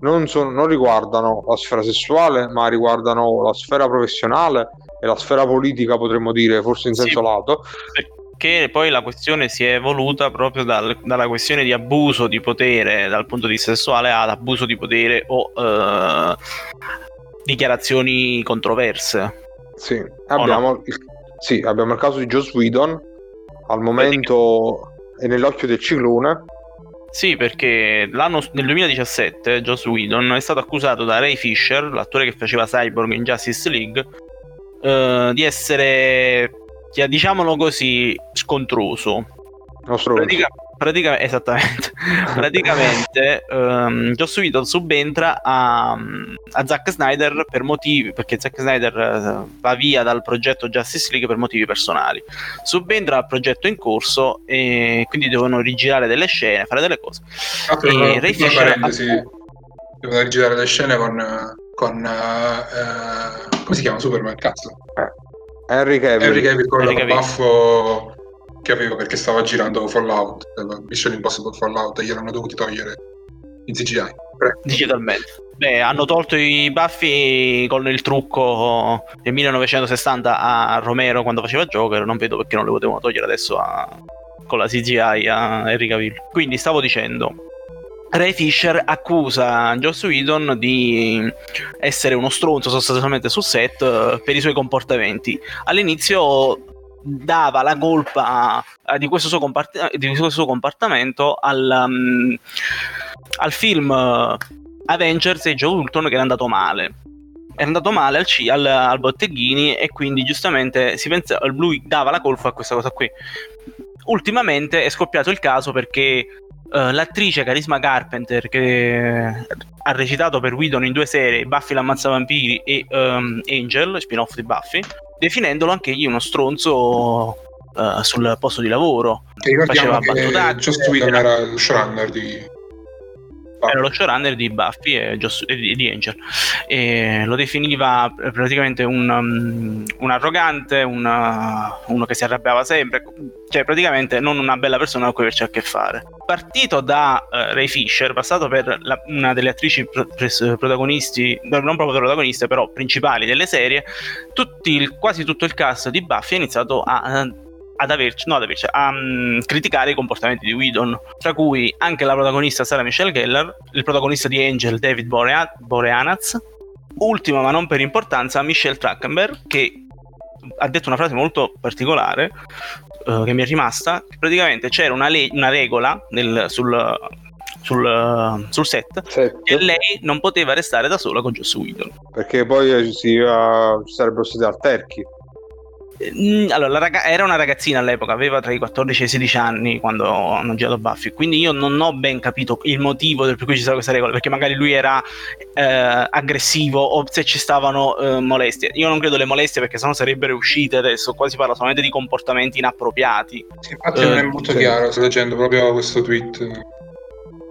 non, sono- non riguardano la sfera sessuale, ma riguardano la sfera professionale e la sfera politica, potremmo dire, forse in Sì. senso lato. Che poi la questione si è evoluta proprio dal- dalla questione di abuso di potere dal punto di vista sessuale ad abuso di potere o eh, dichiarazioni controverse. Sì, abbiamo, il, sì, abbiamo il caso di Joss Whedon, al momento è nell'occhio del ciclone. Sì, perché l'anno, nel 2017 Joss Whedon è stato accusato da Ray Fisher, l'attore che faceva Cyborg in Justice League, eh, di essere, diciamolo così, scontroso. Nostro Pratica- pratica- esattamente. Praticamente ehm, Joss Whedon subentra a, a Zack Snyder per motivi perché Zack Snyder eh, va via dal progetto Justice League per motivi personali. Subentra al progetto in corso e quindi devono rigirare delle scene, fare delle cose. Tra l'altro, E Ray Fisher devono girare le scene con, con eh, eh, come si chiama Superman? Cazzo. Henry Cavill. Henry Cavill con Henry il Cavill. baffo che aveva perché stava girando Fallout, Mission Impossible Fallout e gliel'hanno dovuti togliere in CGI. Prego. Digitalmente. Beh, hanno tolto i baffi con il trucco del 1960 a Romero quando faceva Joker. Non vedo perché non li potevano togliere adesso a- con la CGI a Henry Cavill. Quindi stavo dicendo. Ray Fisher accusa Joss Whedon di essere uno stronzo sostanzialmente sul set eh, per i suoi comportamenti. All'inizio dava la colpa eh, di questo suo, compart- di questo suo comportamento al, mm, al film eh, Avengers Age of Ultron che era andato male. Era andato male al, C- al, al Botteghini e quindi giustamente si pensa, lui dava la colpa a questa cosa qui. Ultimamente è scoppiato il caso perché eh, l'attrice Carisma Carpenter che ha recitato per Whedon in due serie Buffy l'ammazza vampiri e ehm, Angel, spin-off di Buffy, definendolo anche egli uno stronzo eh, sul posto di lavoro. E ricordiamo Faceva che Joss Whedon era il showrunner di era lo showrunner di Buffy e, Joss- e di, Angel. E lo definiva pr- praticamente un, um, un arrogante un, uh, uno che si arrabbiava sempre cioè praticamente non una bella persona con cui averci a che fare. Partito da uh, Ray Fisher passato per la- una delle attrici pro- pres- protagonisti no, non proprio protagoniste però principali delle serie tutti quasi tutto il cast di Buffy ha iniziato a ad averci, no, ad averci, a mm, criticare i comportamenti di Whedon, tra cui anche la protagonista Sarah Michelle Gellar, il protagonista di Angel David Borea- Boreanaz, ultima ma non per importanza Michelle Trachtenberg che ha detto una frase molto particolare eh, che mi è rimasta, praticamente c'era una, le- una regola nel- sul, sul, sul set Sette. e lei non poteva restare da sola con Joss Whedon. Perché poi si, eh, ci sarebbero stati alterchi. Mm, Allora, raga- era una ragazzina all'epoca, aveva tra i 14 e i 16 anni quando hanno girato Buffy, quindi io non ho ben capito il motivo per cui ci stava questa regola, perché magari lui era eh, aggressivo o se ci stavano eh, molestie. Io non credo le molestie perché sennò sarebbero uscite adesso, qua si parla solamente di comportamenti inappropriati. Infatti non è Eh, molto chiaro, sto leggendo proprio questo tweet.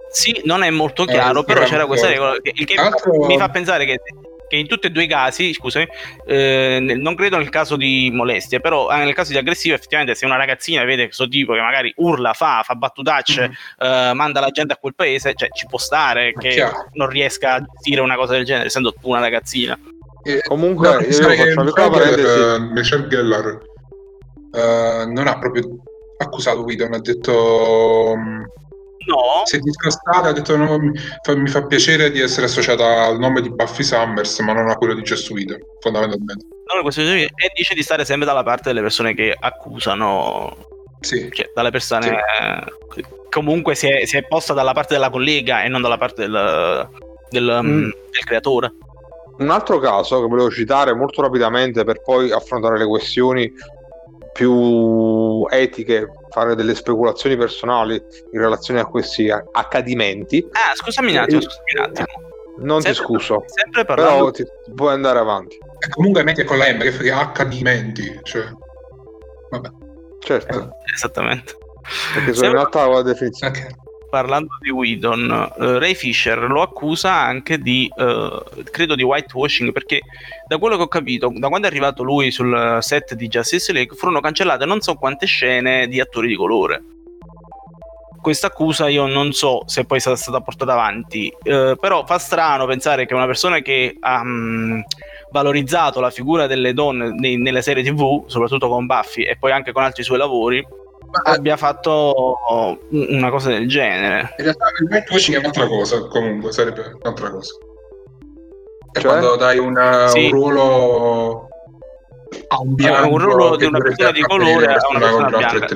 Sì, non è molto Eh, chiaro, però c'era questa regola il che Tra l'altro- mi fa pensare che che in tutti e due i casi, scusami, eh, non credo nel caso di molestie, però nel caso di aggressivo effettivamente se una ragazzina vede questo tipo che magari urla, fa, fa battutacce, mm-hmm. eh, manda la gente a quel paese, cioè ci può stare che Chiaro. non riesca a dire una cosa del genere, essendo tu una ragazzina. E comunque no, io faccio una parentesi. Uh, Michel Gellar uh, non ha proprio accusato Whedon, ha detto mm, No. Si è discostata, ha detto no, mi, fa, mi, fa, piacere di essere associata al nome di Buffy Summers, ma non a quello di Whedon, fondamentalmente. No, e dice di stare sempre dalla parte delle persone che accusano. Sì. Cioè, dalle persone... Sì. Comunque si è, si è, posta dalla parte della collega e non dalla parte del, del, mm. mm. del creatore. Un altro caso che volevo citare molto rapidamente per poi affrontare le questioni più etiche, fare delle speculazioni personali in relazione a questi accadimenti. Ah, scusami un attimo, eh, scusami un attimo. Non sempre, ti scuso, sempre parlando... però ti, puoi andare avanti. E comunque metti con la M che fa accadimenti, cioè... Vabbè. Certo. Eh, esattamente. Perché sono sempre... in alta la definizione. Okay parlando di Whedon, uh, Ray Fisher lo accusa anche di, uh, credo di whitewashing, perché da quello che ho capito, da quando è arrivato lui sul set di Justice League, furono cancellate non so quante scene di attori di colore. Questa accusa io non so se poi sia stata portata avanti, uh, però fa strano pensare che una persona che ha um, valorizzato la figura delle donne nei, nelle serie tv, soprattutto con Buffy e poi anche con altri suoi lavori, abbia fatto una cosa del genere. In realtà il whitewashing è un'altra cosa, comunque sarebbe un'altra cosa. È cioè? quando dai una, sì. un ruolo a un bianco un ruolo di una persona di colore a una persona bianca.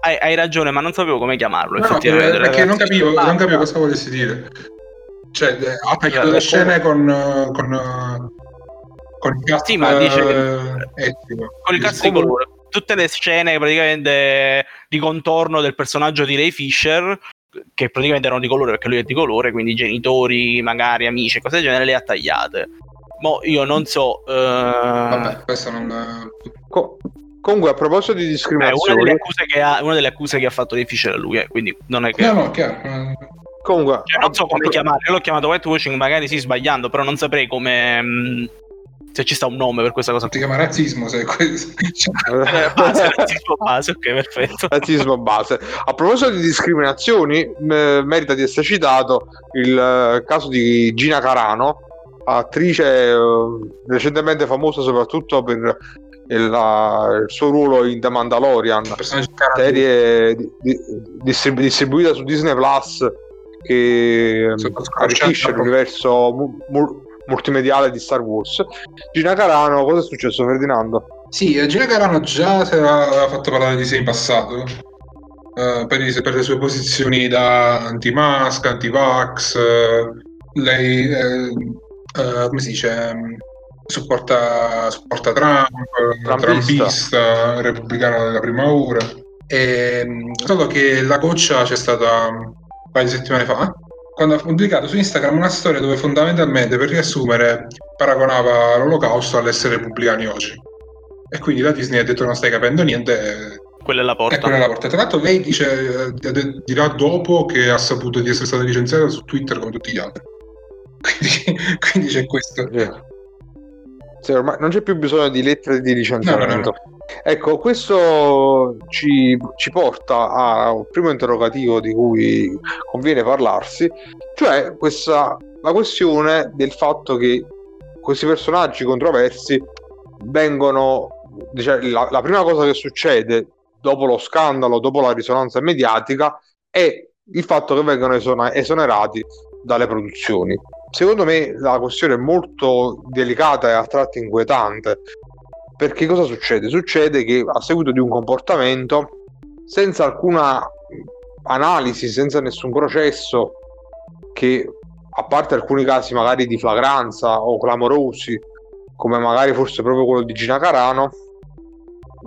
Hai, hai, ragione, ma non sapevo come chiamarlo. No, effettivamente, no, perché non capivo, non capivo cosa volessi dire. Cioè, eh, ha tagliato le scene con, con, con il cazzo sì, ma dice eh, con il cazzo di colore tutte le scene praticamente di contorno del personaggio di Ray Fisher che praticamente erano di colore perché lui è di colore, quindi genitori, magari amici, cose del genere, le ha tagliate. Mo io non so. Uh... Vabbè, questo non. Co- comunque, a proposito di discriminazione, è una delle accuse che ha, una delle accuse che ha fatto Fisher a lui, eh, quindi non è che. No, no, chiaro. Comunque, cioè, non so come chiamarlo. Io l'ho chiamato whitewashing, magari sì, sbagliando, però non saprei come. Mm, se ci sta un nome per questa cosa. Si chiama razzismo, se questo. Eh, base, razzismo base, ok, perfetto. Razzismo base. A proposito di discriminazioni, m- merita di essere citato il uh, caso di Gina Carano, attrice uh, recentemente famosa soprattutto per il, uh, il, suo ruolo in The Mandalorian, serie di, di, distribu- distribuita su Disney Plus che arricchisce l'universo mu- mu- multimediale di Star Wars. Gina Carano, cosa è successo Ferdinando? Sì, eh, Gina Carano già si aveva fatto parlare di sé in passato. Uh, per, per, le sue posizioni da anti-mask, anti-vax, uh, lei, uh, come si dice, um, supporta, supporta Trump, Trumpista. Trumpista, repubblicano della prima ora. E, um, solo che la goccia c'è stata un paio di settimane fa, quando ha pubblicato su Instagram una storia dove fondamentalmente, per riassumere, paragonava l'olocausto all'essere repubblicani oggi. E quindi la Disney ha detto non stai capendo niente. Quella è la porta. E quella è la porta. Tra l'altro lei dice, eh, dirà dopo che ha saputo di essere stata licenziata su Twitter come tutti gli altri. Quindi, quindi c'è questo. Yeah. Sì, ormai non c'è più bisogno di lettere di licenziamento. No, no, no. Ecco, questo ci, ci porta a un primo interrogativo di cui conviene parlarsi, cioè questa, la questione del fatto che questi personaggi controversi vengono, diciamo, la, la prima cosa che succede dopo lo scandalo, dopo la risonanza mediatica, è il fatto che vengono esonerati dalle produzioni. Secondo me la questione è molto delicata e a tratti inquietante, perché cosa succede? Succede che a seguito di un comportamento, senza alcuna analisi, senza nessun processo, che a parte alcuni casi magari di flagranza o clamorosi, come magari forse proprio quello di Gina Carano,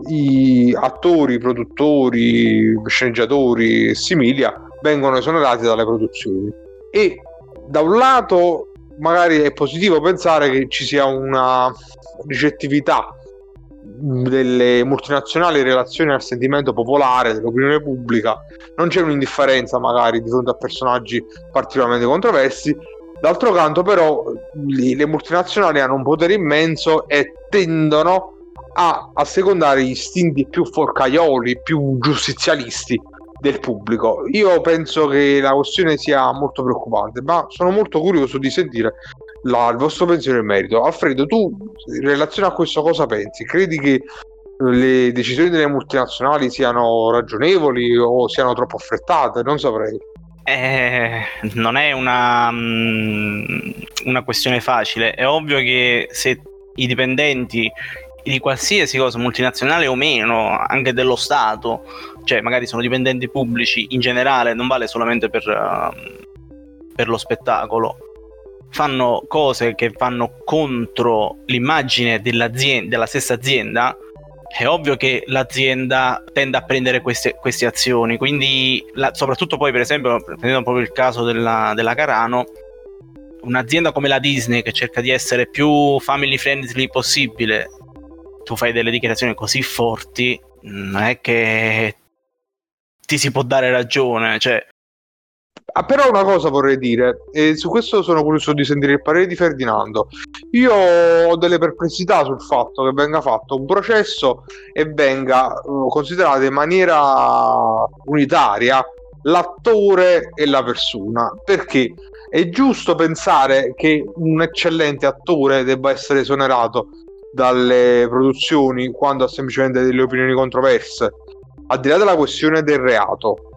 i attori, produttori, sceneggiatori e similia vengono esonerati dalle produzioni. E da un lato magari è positivo pensare che ci sia una ricettività delle multinazionali in relazione al sentimento popolare dell'opinione pubblica non c'è un'indifferenza magari di fronte a personaggi particolarmente controversi D'altro canto, però, le multinazionali hanno un potere immenso e tendono a assecondare gli istinti più forcaioli, più giustizialisti del pubblico. Io penso che la questione sia molto preoccupante, ma sono molto curioso di sentire la, il vostro pensiero in merito. Alfredo, tu in relazione a questo cosa pensi? Credi che le decisioni delle multinazionali siano ragionevoli o siano troppo affrettate? Non saprei. Eh, non è una, mm, una questione facile. È ovvio che se i dipendenti di qualsiasi cosa, multinazionale o meno, anche dello Stato, cioè magari sono dipendenti pubblici in generale, non vale solamente per, uh, per lo spettacolo, fanno cose che vanno contro l'immagine della stessa azienda, è ovvio che l'azienda tende a prendere queste, queste azioni, quindi la, soprattutto poi per esempio, prendendo proprio il caso della, della Carano, un'azienda come la Disney che cerca di essere più family friendly possibile, tu fai delle dichiarazioni così forti, non è che ti si può dare ragione, cioè Ah, però una cosa vorrei dire, e su questo sono curioso di sentire il parere di Ferdinando. Io ho delle perplessità sul fatto che venga fatto un processo e venga uh, considerato in maniera unitaria l'attore e la persona, perché? È giusto pensare che un eccellente attore debba essere esonerato dalle produzioni quando ha semplicemente delle opinioni controverse, al di là della questione del reato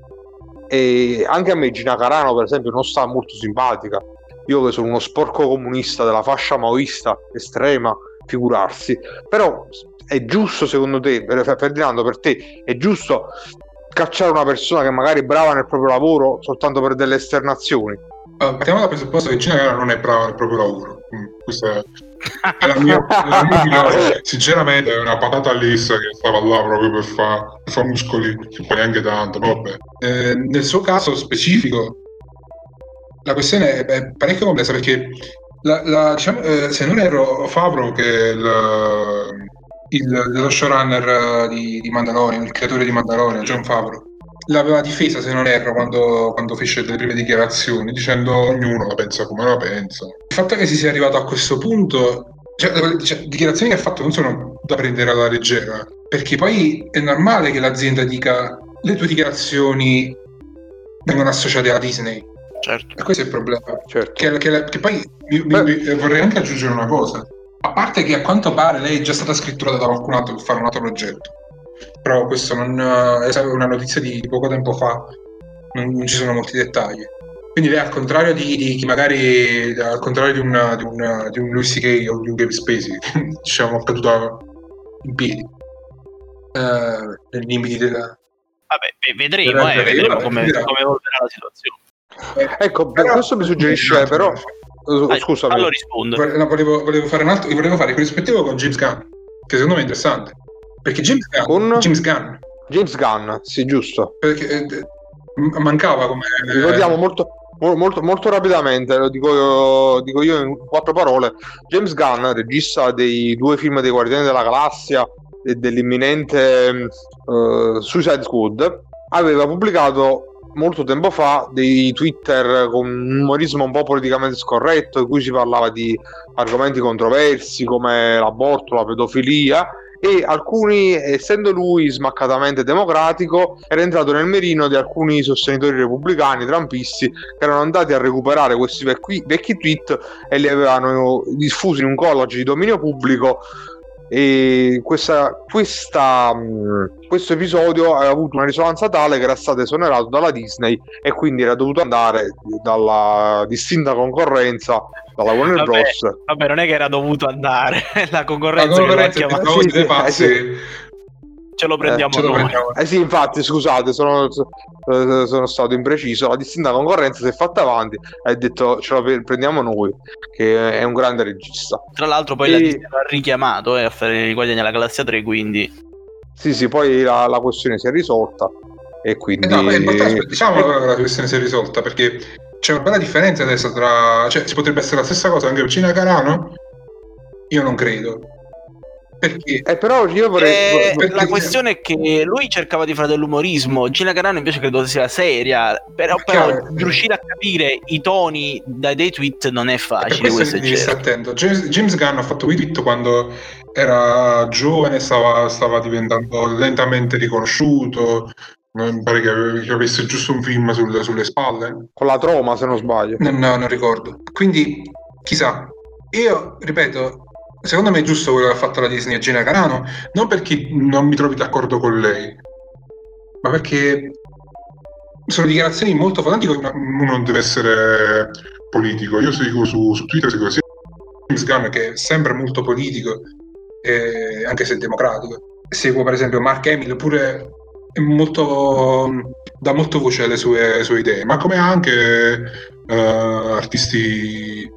e anche a me Gina Carano, per esempio, non sta molto simpatica. Io che sono uno sporco comunista della fascia maoista estrema, figurarsi. Però è giusto, secondo te, Ferdinando, per te, è giusto cacciare una persona che magari è brava nel proprio lavoro soltanto per delle esternazioni? Partiamo dal presupposto che Gina Carano non è brava nel proprio lavoro. Mm, questo è la mia, la mia sinceramente è una patata lissa che stava là proprio per fare fa muscoli, poi neanche tanto, vabbè. Eh, nel suo caso specifico, la questione è, è parecchio complessa perché la, la, diciamo, eh, se non erro Favro che è lo showrunner di, di Mandalorian, il creatore di Mandalorian, John Favro l'aveva difesa se non erro quando, quando, fece le prime dichiarazioni dicendo ognuno la pensa come la pensa. Il fatto che si sia arrivato a questo punto cioè, cioè, dichiarazioni che ha fatto non sono da prendere alla leggera perché poi è normale che l'azienda dica le tue dichiarazioni vengono associate alla Disney. Certo. e questo è il problema. Certo. che, che, che, poi mi, mi, vorrei anche aggiungere una cosa. A parte che a quanto pare lei è già stata scritturata da qualcun altro per fare un altro progetto però questo non, è una notizia di, di poco tempo fa, non, non, ci sono molti dettagli. Quindi lei, al contrario di, di chi magari, al contrario di, una, di, una, di un Louis C.K. o di un Gabe Spacey, diciamo, caduta in piedi, eh, nei limiti della... Vabbè, vedremo, eh, vedremo come, come evolverà la situazione. Ecco, però, questo mi suggerisce, però... Dai, scusami. Allora rispondo. No, volevo, volevo, fare un altro, volevo fare corrispettivo con James Gunn, che secondo me è interessante. Perché James Gunn, con James Gunn. James Gunn, sì, giusto. Perché eh, mancava come... Ricordiamo molto, molto, molto rapidamente, lo dico io, dico io in quattro parole. James Gunn, regista dei due film dei Guardiani della Galassia e dell'imminente uh, Suicide Squad, aveva pubblicato molto tempo fa dei Twitter con un umorismo un po' politicamente scorretto, in cui si parlava di argomenti controversi come l'aborto, la pedofilia e alcuni, essendo lui smaccatamente democratico, era entrato nel mirino di alcuni sostenitori repubblicani, trampisti, che erano andati a recuperare questi vecchi, vecchi tweet e li avevano diffusi in un college di dominio pubblico e questa, questa, questo episodio ha avuto una risonanza tale che era stato esonerato dalla Disney e quindi era dovuto andare dalla distinta concorrenza dalla Warner vabbè, Bros. Vabbè, non è che era dovuto andare, la concorrenza, la concorrenza che lo sì, sì, sì. Ce lo prendiamo eh, ce noi. Lo Eh sì, infatti, scusate, sono, eh, sono, stato impreciso. La distinta concorrenza si è fatta avanti e ha detto ce lo prendiamo noi, che è un grande regista. Tra l'altro, poi e... la Disney ha richiamato eh, a fare i Guardiani alla Galassia 3, quindi. Sì, sì, poi la, la questione si è risolta. E quindi. Eh no, è importante, diciamo che la questione si è risolta perché c'è una bella differenza adesso tra... cioè si potrebbe essere la stessa cosa anche per Cina Carano? Io non credo. Perché? Eh, però io vorrei... Eh, la questione è che lui cercava di fare dell'umorismo, Gina Carano invece credo sia seria, però, però riuscire a capire i toni dai dei tweet non è facile. questo Questo è devi stare certo. attento. James, James Gunn ha fatto quei tweet quando era giovane, stava, stava diventando lentamente riconosciuto. Mi pare che, che avesse giusto un film sul- sulle spalle. Con la troma, se non sbaglio. No, no, non ricordo. Quindi, chissà. Io, ripeto, secondo me è giusto quello che ha fatto la Disney a Gina Carano, non perché non mi trovi d'accordo con lei, ma perché sono dichiarazioni molto fondanti. Uno non deve essere politico. Io seguo su, su Twitter, seguo sia James Gunn, che è sempre molto politico, eh, anche se democratico. Seguo per esempio Mark Hamill, pure molto, dà molto voce alle sue, sue idee, ma come anche eh, artisti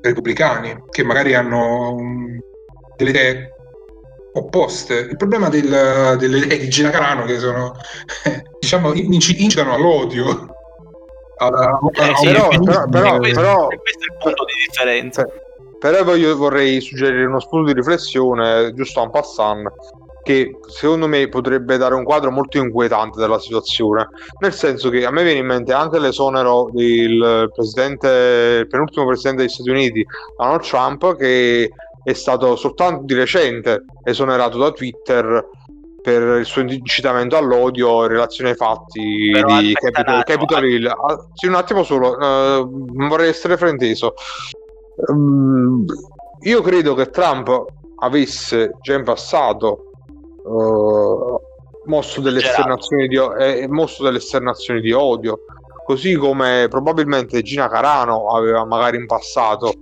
repubblicani che magari hanno um, delle idee opposte. Il problema del- delle idee di Gina Carano che sono, diciamo, inci- incitano all'odio. Alla- Eh, a- sì, a un però- questo, però- questo è il punto di differenza. Eh, Però voglio- vorrei suggerire uno spunto di riflessione, giusto en passant, che secondo me potrebbe dare un quadro molto inquietante della situazione, nel senso che a me viene in mente anche l'esonero del presidente, penultimo presidente degli Stati Uniti, Donald Trump, che è stato soltanto di recente esonerato da Twitter per il suo incitamento all'odio in relazione ai fatti Però di Capitol, Capitol Hill. Ah, sì, un attimo solo, eh, non vorrei essere frainteso. Mm, io credo che Trump avesse già in passato eh, mosso, delle di, eh, mosso delle esternazioni di odio, così come probabilmente Gina Carano aveva magari in passato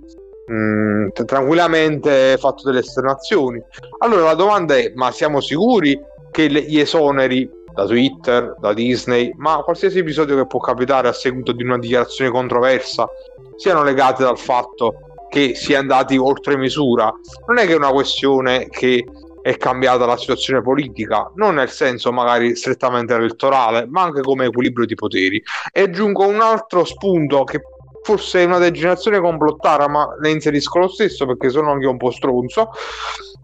mm, t- tranquillamente fatto delle esternazioni. Allora la domanda è: ma siamo sicuri che le- gli esoneri da Twitter, da Disney, ma qualsiasi episodio che può capitare a seguito di una dichiarazione controversa siano legate dal fatto che si è andati oltre misura. Non è che è una questione che è cambiata la situazione politica, non nel senso magari strettamente elettorale, ma anche come equilibrio di poteri. E aggiungo un altro spunto che forse è una degenerazione complottara, ma ne inserisco lo stesso perché sono anche un po' stronzo,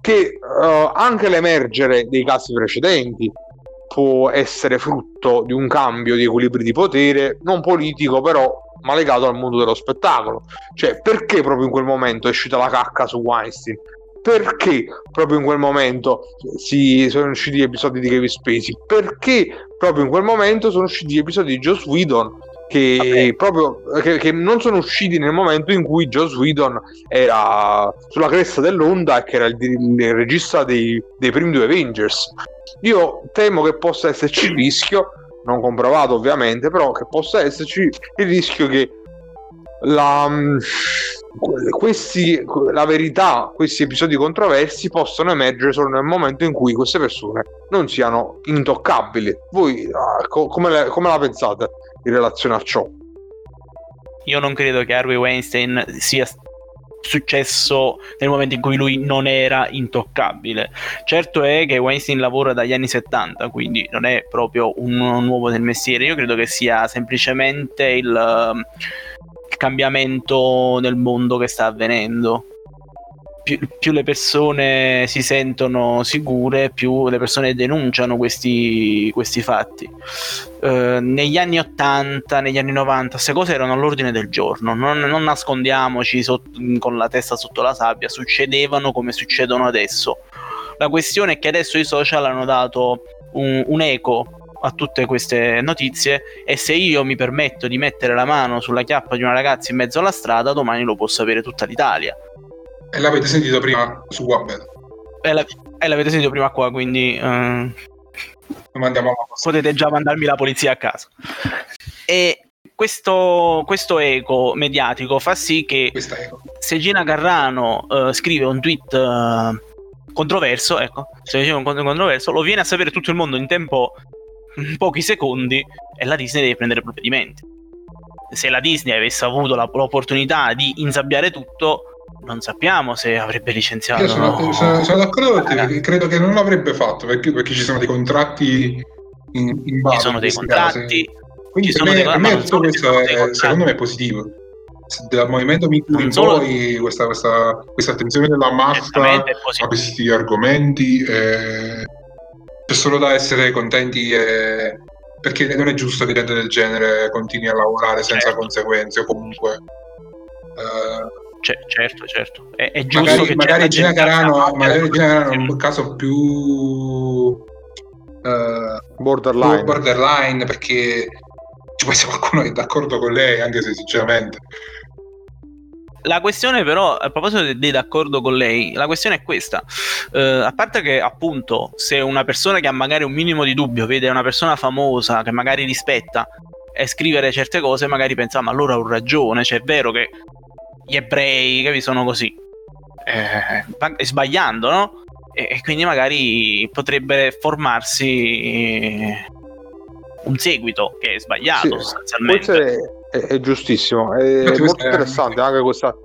che eh, anche l'emergere dei casi precedenti può essere frutto di un cambio di equilibri di potere, non politico però, ma legato al mondo dello spettacolo. Cioè, perché proprio in quel momento è uscita la cacca su Weinstein? Perché proprio in quel momento si sono usciti gli episodi di Kevin Spacey? Perché proprio in quel momento sono usciti gli episodi di Joss Whedon che, proprio, che, che non sono usciti nel momento in cui Joss Whedon era sulla cresta dell'onda e che era il, il regista dei, dei primi due Avengers. Io temo che possa esserci il rischio, non comprovato ovviamente, però che possa esserci il rischio che la, mm, questi, la verità, questi episodi controversi possano emergere solo nel momento in cui queste persone non siano intoccabili. Voi ah, co- come, le- come la pensate in relazione a ciò? Io non credo che Harvey Weinstein sia successo nel momento in cui lui non era intoccabile. Certo è che Weinstein lavora dagli anni 70, quindi non è proprio un nuovo del mestiere. Io credo che sia semplicemente il cambiamento nel mondo che sta avvenendo. Più, più le persone si sentono sicure, più le persone denunciano questi, questi fatti. Eh, negli anni 80, negli anni 90, queste cose erano all'ordine del giorno. Non, non nascondiamoci sotto- con la testa sotto la sabbia, succedevano come succedono adesso. La questione è che adesso i social hanno dato un, un eco a tutte queste notizie e se io mi permetto di mettere la mano sulla chiappa di una ragazza in mezzo alla strada, domani lo può sapere tutta l'Italia. E l'avete sentito prima su Wabbel. E, la- e l'avete sentito prima qua, quindi eh, potete già mandarmi la polizia a casa. E questo, questo eco mediatico fa sì che se Gina Carrano eh, scrive un tweet eh, controverso, ecco, se dice un cont- controverso, lo viene a sapere tutto il mondo in tempo pochi secondi e la Disney deve prendere provvedimenti. Se la Disney avesse avuto la- l'opportunità di insabbiare tutto, non sappiamo se avrebbe licenziato. Io sono, no. sono- sono d'accordo con te, perché credo che non l'avrebbe fatto perché, perché ci sono dei contratti in, in base. Ci sono dei contratti. casi. Quindi ci sono me, dei- me tutto questo è, secondo me è positivo. dal movimento Mi in solo... poi questa, questa, questa, attenzione della massa a questi argomenti eh, c'è solo da essere contenti e... perché non è giusto che gente del genere continui a lavorare senza certo. conseguenze o comunque eh, C- certo, certo. È, è giusto magari, che magari Gina Carano, magari Gina Carano è un caso più uh, borderline. borderline perché ci può essere qualcuno che è d'accordo con lei, anche se sinceramente. La questione però, a proposito di d'accordo con lei, la questione è questa. Uh, a parte che appunto se una persona che ha magari un minimo di dubbio vede una persona famosa che magari rispetta e scrivere certe cose, magari pensa, ma allora ho ragione, cioè è vero che gli ebrei, che sono così, eh, sbagliando, no? E, e, quindi magari potrebbe formarsi un seguito che è sbagliato sì, sostanzialmente. È, è, giustissimo, è molto interessante anche questa,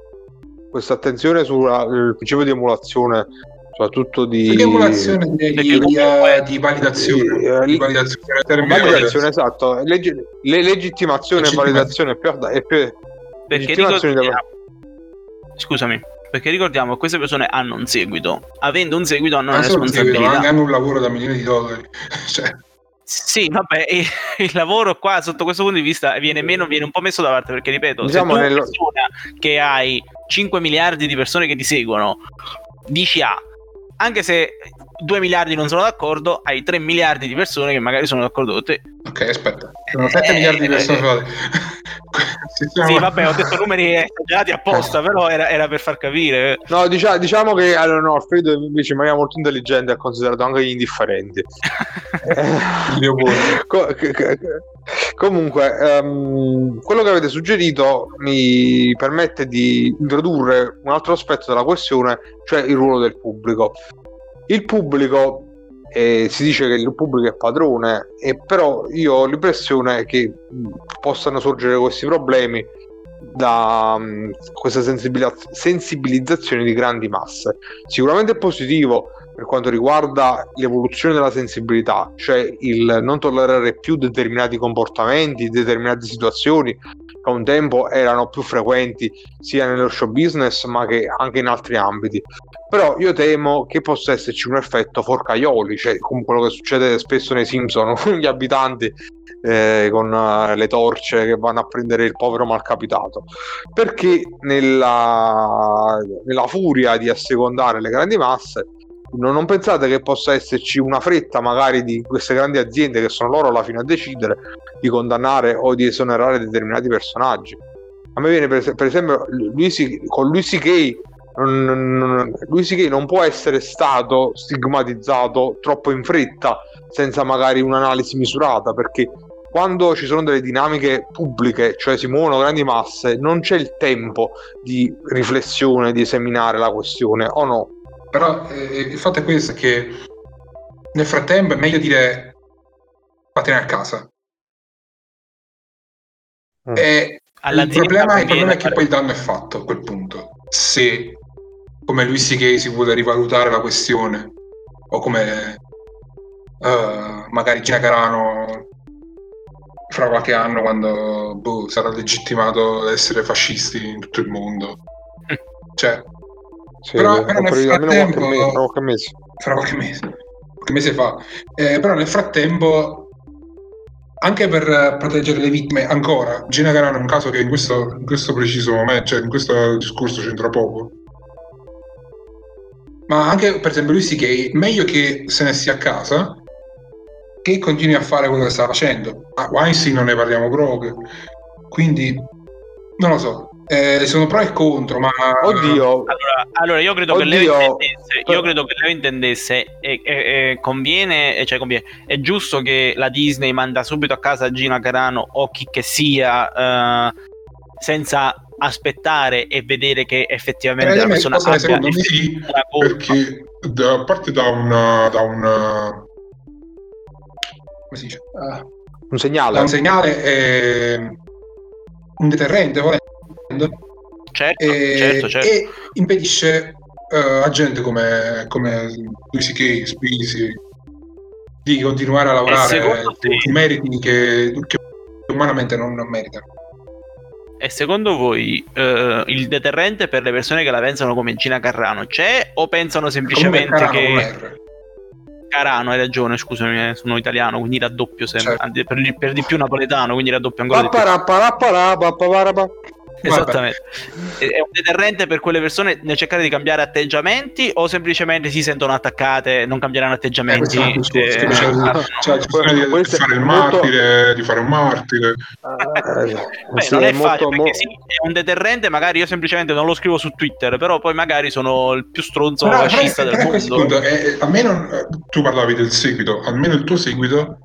questa attenzione sul principio di emulazione soprattutto di, di emulazione di, di, di, uh, di validazione, eh, di, validazione, validazione esatto, Leggi, le, legittimazione e validazione più, è più perché ricordiamo, Scusami, perché ricordiamo che queste persone hanno un seguito. Avendo un seguito hanno una responsabilità. Seguito, hanno un lavoro da milioni di dollari. cioè. Sì, vabbè, il lavoro qua sotto questo punto di vista viene, meno, viene un po' messo da parte perché, ripeto, diciamo se tu nello... che hai 5 miliardi di persone che ti seguono, dici A, anche se 2 miliardi non sono d'accordo, hai 3 miliardi di persone che magari sono d'accordo con te. Ok, aspetta, sono 7 eh, miliardi di persone. Eh, sì, vabbè, ho detto numeri esagerati apposta, però era, era, per far capire. No, diciamo, diciamo che allora, no, Alfredo invece in maniera molto intelligente ha considerato anche gli indifferenti. Co- comunque, um, quello che avete suggerito mi permette di introdurre un altro aspetto della questione, cioè il ruolo del pubblico. Il pubblico eh, si dice che il pubblico è padrone, e però io ho l'impressione che possano sorgere questi problemi da um, questa sensibilizzazione di grandi masse. Sicuramente è positivo per quanto riguarda l'evoluzione della sensibilità, cioè il non tollerare più determinati comportamenti, determinate situazioni che un tempo erano più frequenti sia nello show business ma che anche in altri ambiti. Però io temo che possa esserci un effetto forcaioli, cioè come quello che succede spesso nei Simpson, gli abitanti eh, con uh, le torce che vanno a prendere il povero malcapitato. Perché nella, nella furia di assecondare le grandi masse non, pensate che possa esserci una fretta magari di queste grandi aziende che sono loro alla fine a decidere di condannare o di esonerare determinati personaggi? A me viene per, esempio Luisi, con Luisi Kay lui sì non può essere stato stigmatizzato troppo in fretta senza magari un'analisi misurata perché quando ci sono delle dinamiche pubbliche, cioè si muovono grandi masse, non c'è il tempo di riflessione, di esaminare la questione, o no? Però eh, il fatto è questo, che nel frattempo è meglio dire fatene a casa. Mm. E il problema, il problema è che poi il danno è fatto a quel punto. Se, come lui si vuole rivalutare la questione, o come uh, magari Gina Carano fra qualche anno quando boh, sarà legittimato ad essere fascisti in tutto il mondo. Cioè, sì, però, però nel frattempo, qualche, qualche mese. Fra qualche mese, qualche mese fa. Eh, però nel frattempo, anche per proteggere le vittime, ancora, Gina Carano è un caso che in questo, in questo preciso momento, cioè in questo discorso c'entra poco. Ma anche, per esempio, lui sì che meglio che se ne stia a casa che continui a fare quello che sta facendo. A Weinstein non ne parliamo proprio. Quindi, non lo so. Eh, sono pro e contro, ma oddio. Allora, allora io credo oddio. che lei intendesse, io credo che lei intendesse e, e, e conviene, cioè conviene, è giusto che la Disney manda subito a casa Gina Carano o chi che sia eh, senza aspettare e vedere che effettivamente eh, la persona abbia secondo me sì, perché da, parte da una, da una come si dice? Uh, un segnale un segnale è un deterrente volendo certo, e, certo, certo. e impedisce uh, a gente come, come Lucy Kay, Spisi di continuare a lavorare con meriti che, che umanamente non, non meritano. E secondo voi eh, il deterrente per le persone che la pensano come Gina Carrano c'è o pensano semplicemente Carano che... Carano, hai ragione, scusami, eh, sono italiano, quindi raddoppio sempre. Certo. Anzi, per, di- per di più napoletano, quindi raddoppio ancora di più. Esattamente. È è un deterrente per quelle persone nel cercare di cambiare atteggiamenti o semplicemente si sentono attaccate, non cambieranno Eh, atteggiamenti? è eh, ah, c'è la questione di, è fare il molto- martire, di fare un martire. Beh, Sì, non è, è molto- facile mo- perché sì, è un deterrente, magari io semplicemente non lo scrivo su Twitter, però poi magari sono il più stronzo però, fascista del mondo. punto, eh, almeno eh, tu parlavi del seguito, almeno il tuo seguito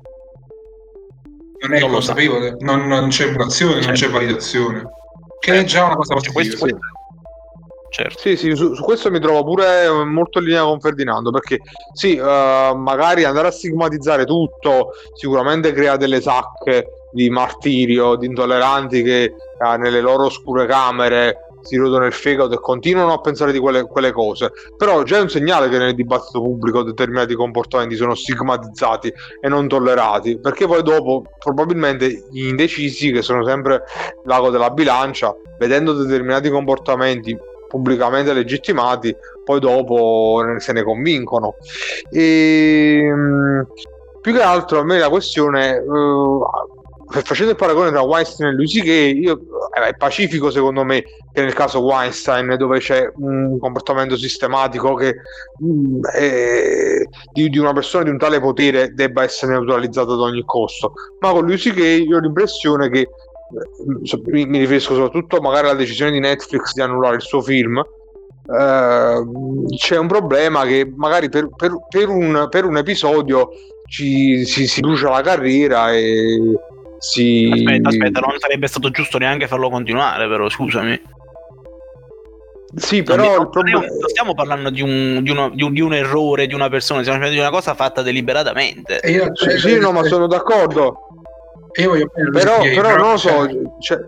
non è Non lo consapevole, non, non c'è emulazione, non Certo. c'è validazione, che è già una cosa Cioè, questo- Certo. Sì, sì, su, su questo mi trovo pure eh, molto in linea con Ferdinando, perché sì, eh, magari andare a stigmatizzare tutto sicuramente crea delle sacche di martirio, di intolleranti che eh, nelle loro oscure camere si rodono il fegato e continuano a pensare di quelle, quelle cose. Però già è un segnale che nel dibattito pubblico determinati comportamenti sono stigmatizzati e non tollerati, perché poi dopo probabilmente gli indecisi, che sono sempre l'ago della bilancia, vedendo determinati comportamenti pubblicamente legittimati, poi dopo se ne convincono. E, mh, più che altro a me la questione, eh, facendo il paragone tra Weinstein e Lucy Gay, io, eh, è pacifico secondo me che nel caso Weinstein, dove c'è un comportamento sistematico che mh, è- di, di una persona di un tale potere debba essere neutralizzato ad ogni costo. Ma con Lucy Gay io ho l'impressione che eh, mi mi riferisco soprattutto magari alla decisione di Netflix di annullare il suo film eh, c'è un problema che magari per, per- per un, per un episodio ci, si, si brucia la carriera e si Aspetta, aspetta, non sarebbe stato giusto neanche farlo continuare, però scusami. sì però non problema non stiamo parlando di un, di uno- di un- di un errore di una persona, stiamo parlando di una cosa fatta deliberatamente. Io, sì, sì, no ma sono d'accordo io voglio però, però non lo so cioè,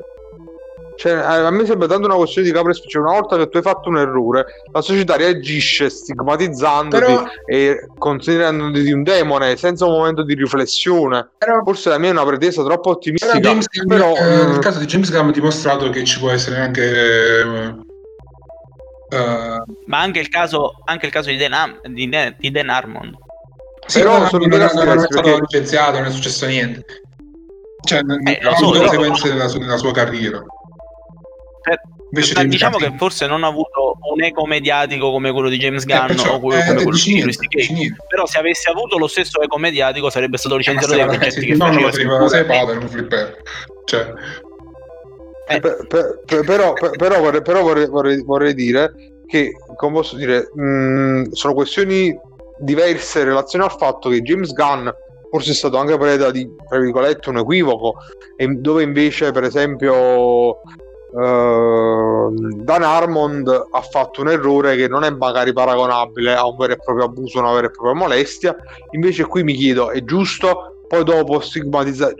cioè, cioè, a me sembra tanto una questione di capre cioè una volta che tu hai fatto un errore la società reagisce stigmatizzandoti però, e considerandoti di un demone senza un momento di riflessione però, forse la mia è una pretesa troppo però ottimistica James Gunn, però, eh, mm, il caso di James Gunn ha dimostrato che ci può essere anche eh, eh, Ma anche il caso, anche il caso di, Dan, Am- di, di Dan Harmon. Sì, Però no, sono non, non- non è stato perché- licenziato, non è successo niente. Cioè, Eh, non lo ha so, avuto però- conseguenze nella sua carriera. Per- Invece James diciamo che forse non ha avuto un eco mediatico come quello di James Eh, Gunn perciò, o quello, eh, come quello di dici niente. Però se avesse avuto lo stesso eco mediatico sarebbe stato licenziato Eh, dai sì, progetti sì, che no, non lo sei padre, un flipper. Cioè, Eh, per- per- per- però, per- però vorrei, però vorrei- vorrei- vorrei dire che come posso dire mh, sono questioni diverse in relazione al fatto che James Gunn forse è stato anche preda di tra virgolette un equivoco e dove invece per esempio eh, Dan Harmond ha fatto un errore che non è magari paragonabile a un vero e proprio abuso, una vera e propria molestia. Invece, qui mi chiedo: è giusto poi dopo stigmatizzare?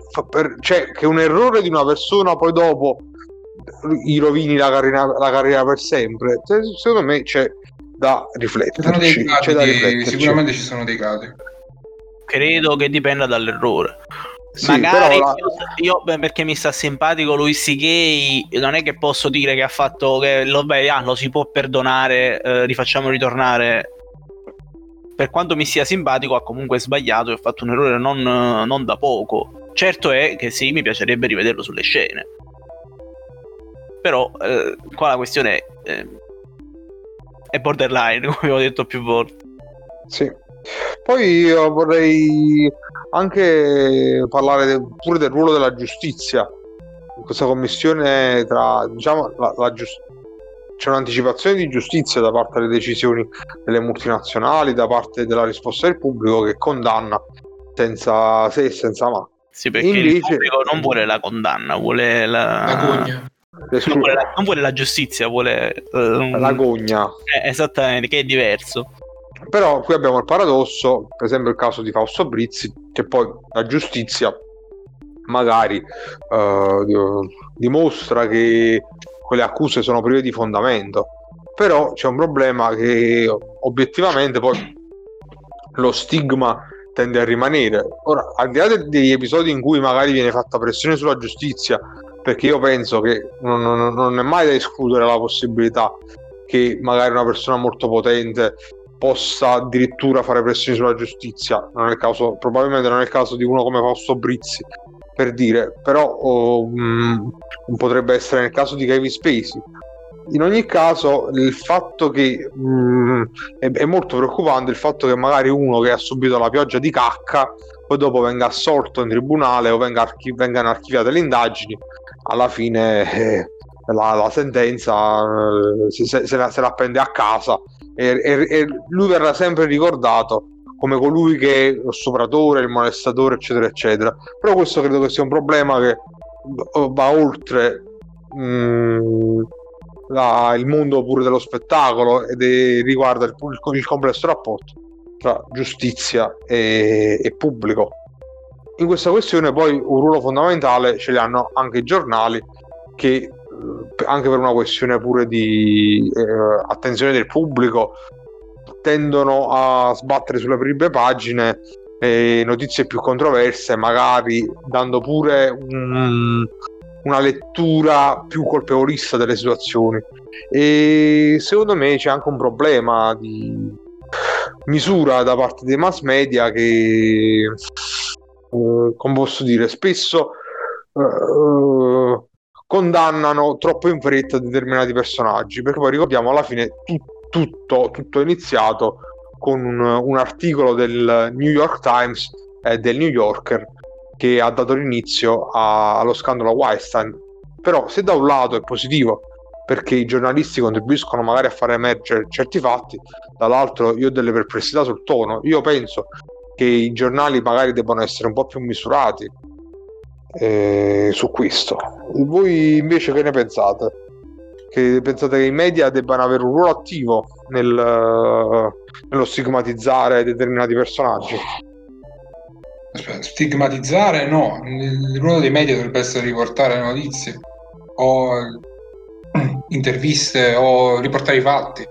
cioè, che un errore di una persona poi dopo gli rovini la carriera, la carriera per sempre? Cioè, secondo me c'è da rifletterci. C'è di- rifletterci. sicuramente ci sono dei casi. credo che dipenda dall'errore. Sì, Magari la- io, io, perché mi sta simpatico Luis Gay, non è che posso dire che ha fatto che lo, beh, ah, lo si può perdonare, eh, rifacciamo ritornare. Per quanto mi sia simpatico, ha comunque sbagliato e ha fatto un errore non, non da poco. Certo è che sì, mi piacerebbe rivederlo sulle scene. Però eh, qua la questione è, eh, è borderline, come ho detto più volte. Sì. Poi io vorrei anche parlare de- pure del ruolo della giustizia in questa commissione tra diciamo la, la gius- c'è un'anticipazione di giustizia da parte delle decisioni delle multinazionali, da parte della risposta del pubblico che condanna senza se e senza ma. Sì, perché il Invece- pubblico non vuole la condanna, vuole la, La gogna. non, vuole la, non vuole la giustizia, vuole eh, un- La gogna. eh, esattamente, che è diverso. Però qui abbiamo il paradosso, per esempio il caso di Fausto Brizzi, che poi la giustizia magari eh, di- dimostra che quelle accuse sono prive di fondamento, però c'è un problema che obiettivamente poi lo stigma tende a rimanere. Ora, al di là de- degli episodi in cui magari viene fatta pressione sulla giustizia perché io penso che non, non, non è mai da escludere la possibilità che magari una persona molto potente possa addirittura fare pressioni sulla giustizia. Non è il caso, probabilmente non è il caso di uno come Fausto Brizzi, per dire, però oh, mh, mm, potrebbe essere nel caso di Kevin Spacey. In ogni caso, il fatto che mh, mm, è, è, molto preoccupante il fatto che magari uno che ha subito la pioggia di cacca poi dopo venga assolto in tribunale o venga archi- vengano archiviate le indagini, alla fine eh, la, la, sentenza eh, se, se, la, se, la, prende a casa e, e, e, lui verrà sempre ricordato come colui che è lo stupratore, il molestatore, eccetera, eccetera. Però questo credo che sia un problema che va oltre mh, mm, la, il mondo pure dello spettacolo ed è, riguarda il, il, complesso rapporto tra giustizia e, e pubblico. In questa questione poi un ruolo fondamentale ce li hanno anche i giornali che anche per una questione pure di eh, attenzione del pubblico, tendono a sbattere sulle prime pagine eh, notizie più controverse, magari dando pure un, una lettura più colpevolista delle situazioni. E secondo me c'è anche un problema di misura da parte dei mass media che, eh, come posso dire, spesso eh, condannano troppo in fretta determinati personaggi, perché poi ricordiamo alla fine tu, tutto, tutto è iniziato con un, un, articolo del New York Times e del New Yorker che ha dato l'inizio a, allo scandalo Weinstein. Però se da un lato è positivo perché i giornalisti contribuiscono magari a far emergere certi fatti, dall'altro io ho delle perplessità sul tono. Io penso che i giornali magari debbano essere un po' più misurati eh, su questo. Voi invece che ne pensate? Che pensate che i media debbano avere un ruolo attivo nel, nello stigmatizzare determinati personaggi? stigmatizzare no, il ruolo dei media dovrebbe essere riportare notizie o interviste o riportare i fatti.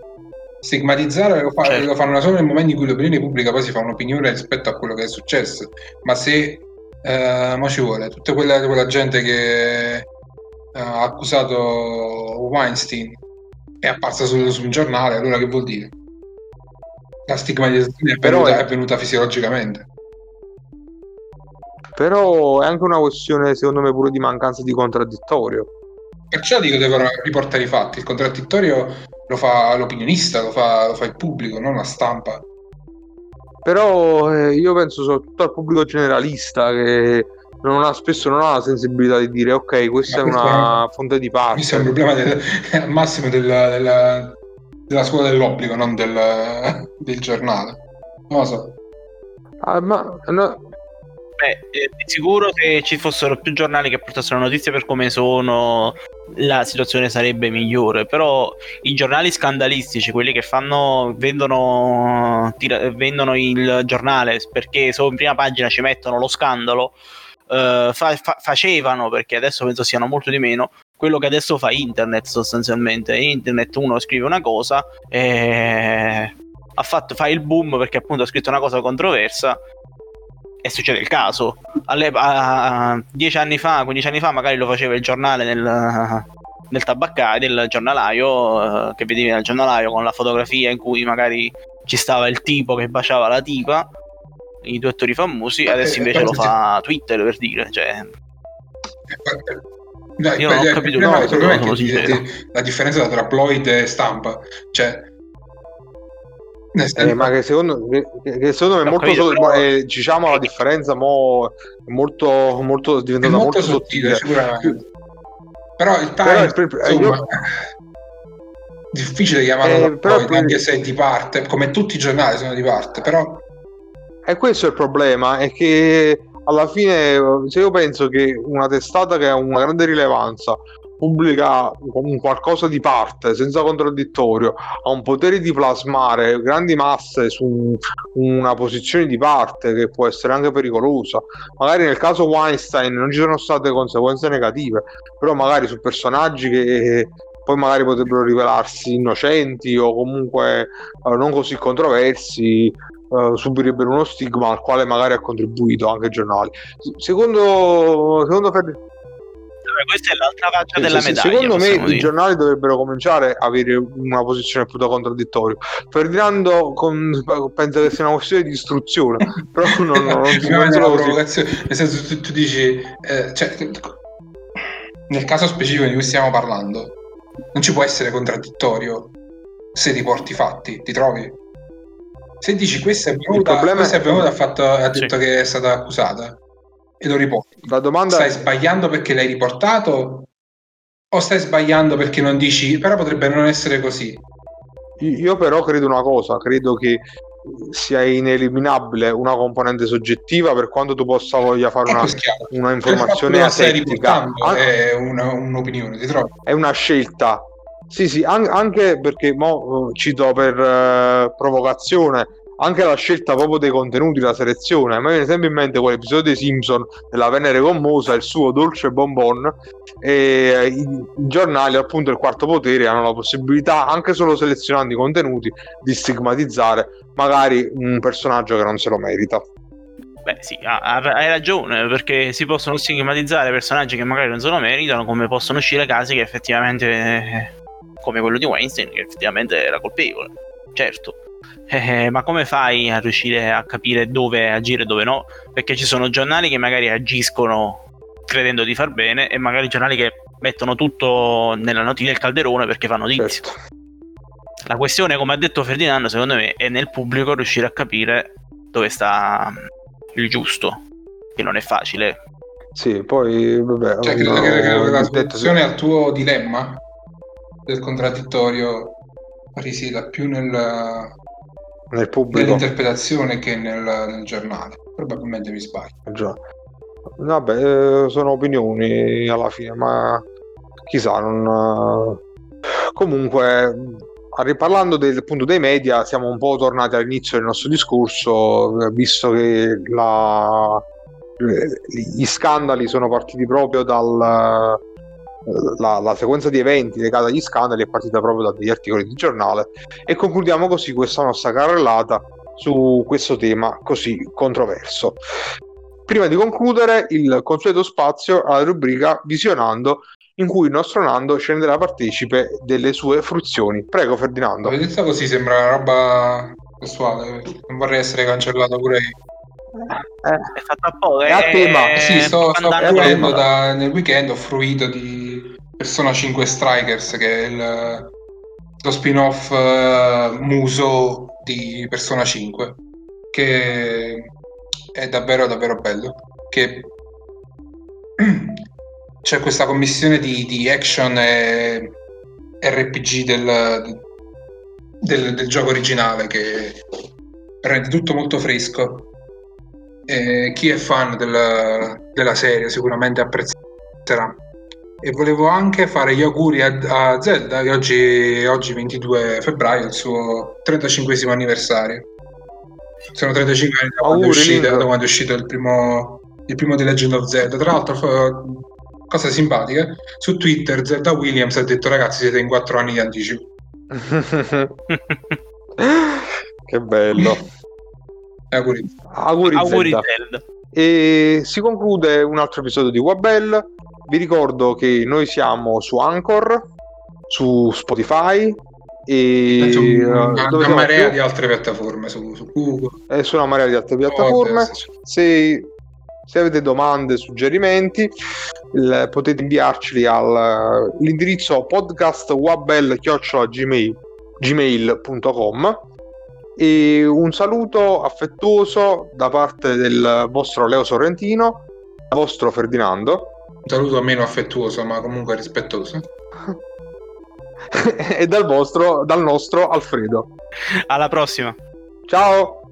Stigmatizzare lo, fa, certo. lo fanno solo nel momento in cui l'opinione pubblica poi si fa un'opinione rispetto a quello che è successo. Ma se eh, ma ci vuole tutta quella, quella gente che eh, ha accusato Weinstein è apparsa su, su, un giornale, allora che vuol dire? La stigmatizzazione è venuta, è... è venuta fisiologicamente. Però è anche una questione, secondo me, pure di mancanza di contraddittorio. Perciò dico devono riportare i fatti. Il contraddittorio lo fa l'opinionista, lo fa, lo fa il pubblico, non la stampa però eh, io penso soprattutto al pubblico generalista che non ha, spesso non ha la sensibilità di dire ok questa Ma è una è, fonte di parte questo è un problema del, al massimo del, del, della scuola dell'obbligo non del, del giornale. Non lo so. Ah, ma no, Beh, eh, di sicuro se ci fossero più giornali che portassero notizie per come sono, la situazione sarebbe migliore. Però i giornali scandalistici, quelli che fanno, vendono, tira, vendono il giornale perché solo in prima pagina ci mettono lo scandalo, eh, fa, fa, facevano, perché adesso penso siano molto di meno, quello che adesso fa internet sostanzialmente. Internet uno scrive una cosa e ha fatto, fa il boom perché appunto ha scritto una cosa controversa e succede il caso. Alle, a, dieci anni fa, 15 anni fa, magari lo faceva il giornale nel, nel tabaccaio, del giornalaio, eh, che vedevi nel giornalaio con la fotografia in cui magari ci stava il tipo che baciava la tipa, i due attori famosi, adesso invece lo fa Twitter per dire. Cioè... Dai, Io non ho capito no, no, la differenza tra Ploid e stampa. Cioè, eh, ma che secondo, che, che secondo me è molto so, però... eh, diciamo la differenza mo, è molto, molto diventata molto, molto sottile, sottile. però il time però, insomma, io... difficile chiamarlo eh, però, poi, anche se è di parte come tutti i giornali sono di parte però e questo è il problema è che alla fine se io penso che una testata che ha una grande rilevanza pubblica un qualcosa di parte senza contraddittorio ha un potere di plasmare grandi masse su una posizione di parte che può essere anche pericolosa. Magari nel caso Weinstein non ci sono state conseguenze negative però magari su personaggi che poi magari potrebbero rivelarsi innocenti o comunque eh, non così controversi eh, subirebbero uno stigma al quale magari ha contribuito anche i giornali. Secondo, secondo Fer- questa è l'altra faccia della sì, medaglia. Secondo me possiamo i dire. giornali dovrebbero cominciare a avere una posizione più da contraddittorio. Ferdinando con- pensa che sia una questione di istruzione, però non, non, non si pensa una provocazione, nel senso tu, tu dici, eh, cioè, nel caso specifico di cui stiamo parlando, non ci può essere contraddittorio se riporti i fatti, ti trovi? Se dici questa è venuta, problema questa è è- venuta ha, fatto- ha Sì. detto che è stata accusata e lo riporti, La domanda stai sbagliando perché l'hai riportato o stai sbagliando perché non dici, però potrebbe non essere così? Io però credo una cosa, credo che sia ineliminabile una componente soggettiva per quanto tu possa voglia fare È una, una informazione asettica. An- è una- un'opinione, ti trovi? è una scelta. Sì, sì, an- anche perché mo, eh, cito per eh, provocazione anche la scelta proprio dei contenuti, la selezione. A me viene sempre in mente quell'episodio dei Simpson della Venere Commosa, il suo dolce bonbon. E i, giornali, appunto, il quarto potere hanno la possibilità, anche solo selezionando i contenuti, di stigmatizzare magari un personaggio che non se lo merita. Beh, sì, ha- ha- hai ragione, perché si possono stigmatizzare personaggi che magari non se lo meritano, come possono uscire casi che effettivamente, come quello di Weinstein, che effettivamente era colpevole, certo. Eh, ma come fai a riuscire a capire dove agire e dove no? Perché ci sono giornali che magari agiscono credendo di far bene e magari giornali che mettono tutto nella noticia del calderone perché fanno notizie. Certo. La questione, come ha detto Ferdinando, secondo me è nel pubblico riuscire a capire dove sta il giusto, che non è facile. Sì, poi vabbè, Cioè, credo, credo che la soluzione al tuo dilemma del contraddittorio risieda più nel- nel pubblico. nell'interpretazione che nel, nel giornale. Probabilmente mi sbaglio. Già. Vabbè, eh, sono opinioni alla fine, ma chissà, non... Comunque, a- riparlando del, appunto dei media, siamo un po' tornati all'inizio del nostro discorso, eh, visto che la- eh, gli scandali sono partiti proprio dal... La, la sequenza di eventi legata agli scandali è partita proprio da degli articoli di giornale e concludiamo così questa nostra carrellata su questo tema così controverso. Prima di concludere, il consueto spazio alla rubrica Visionando, in cui il nostro Nando ci renderà partecipe delle sue fruizioni. Prego, Ferdinando. Detto così, sembra una roba sessuale. Non vorrei essere cancellato pure io. Eh, È fatto apposta. È a tema. è- sì, sto, sto con- da, nel weekend, ho fruito di Persona 5 Strikers, che è il- lo spin-off eh, muso di Persona 5, che è davvero davvero bello. Che c'è questa commissione di, di action e RPG del, del- del gioco originale che rende tutto molto fresco. E chi è fan della, della serie sicuramente apprezzerà. E volevo anche fare gli auguri a, a Zelda, che oggi, oggi 22 febbraio è il suo 35 anniversario. Sono 35 anni da quando, è uscito, da quando è uscito il primo, il primo The Legend of Zelda. Tra l'altro, cosa simpatica, su Twitter Zelda Williams ha detto ragazzi siete in 4 anni di anticipo. che bello. Auguri. Auguri, Auguri Zelda. Zelda. E si conclude un altro episodio di Wabel. Vi ricordo che noi siamo su Anchor, su Spotify e Su eh, una, marea più? di altre piattaforme, su, su Google. e su una marea di altre piattaforme. Podcast. Se, se avete domande, suggerimenti, il- potete inviarceli all'indirizzo podcastwabel.gmail.com e un saluto affettuoso da parte del vostro Leo Sorrentino, dal vostro Ferdinando Un saluto meno affettuoso, ma comunque rispettoso. e dal vostro, dal nostro Alfredo. Alla prossima. Ciao!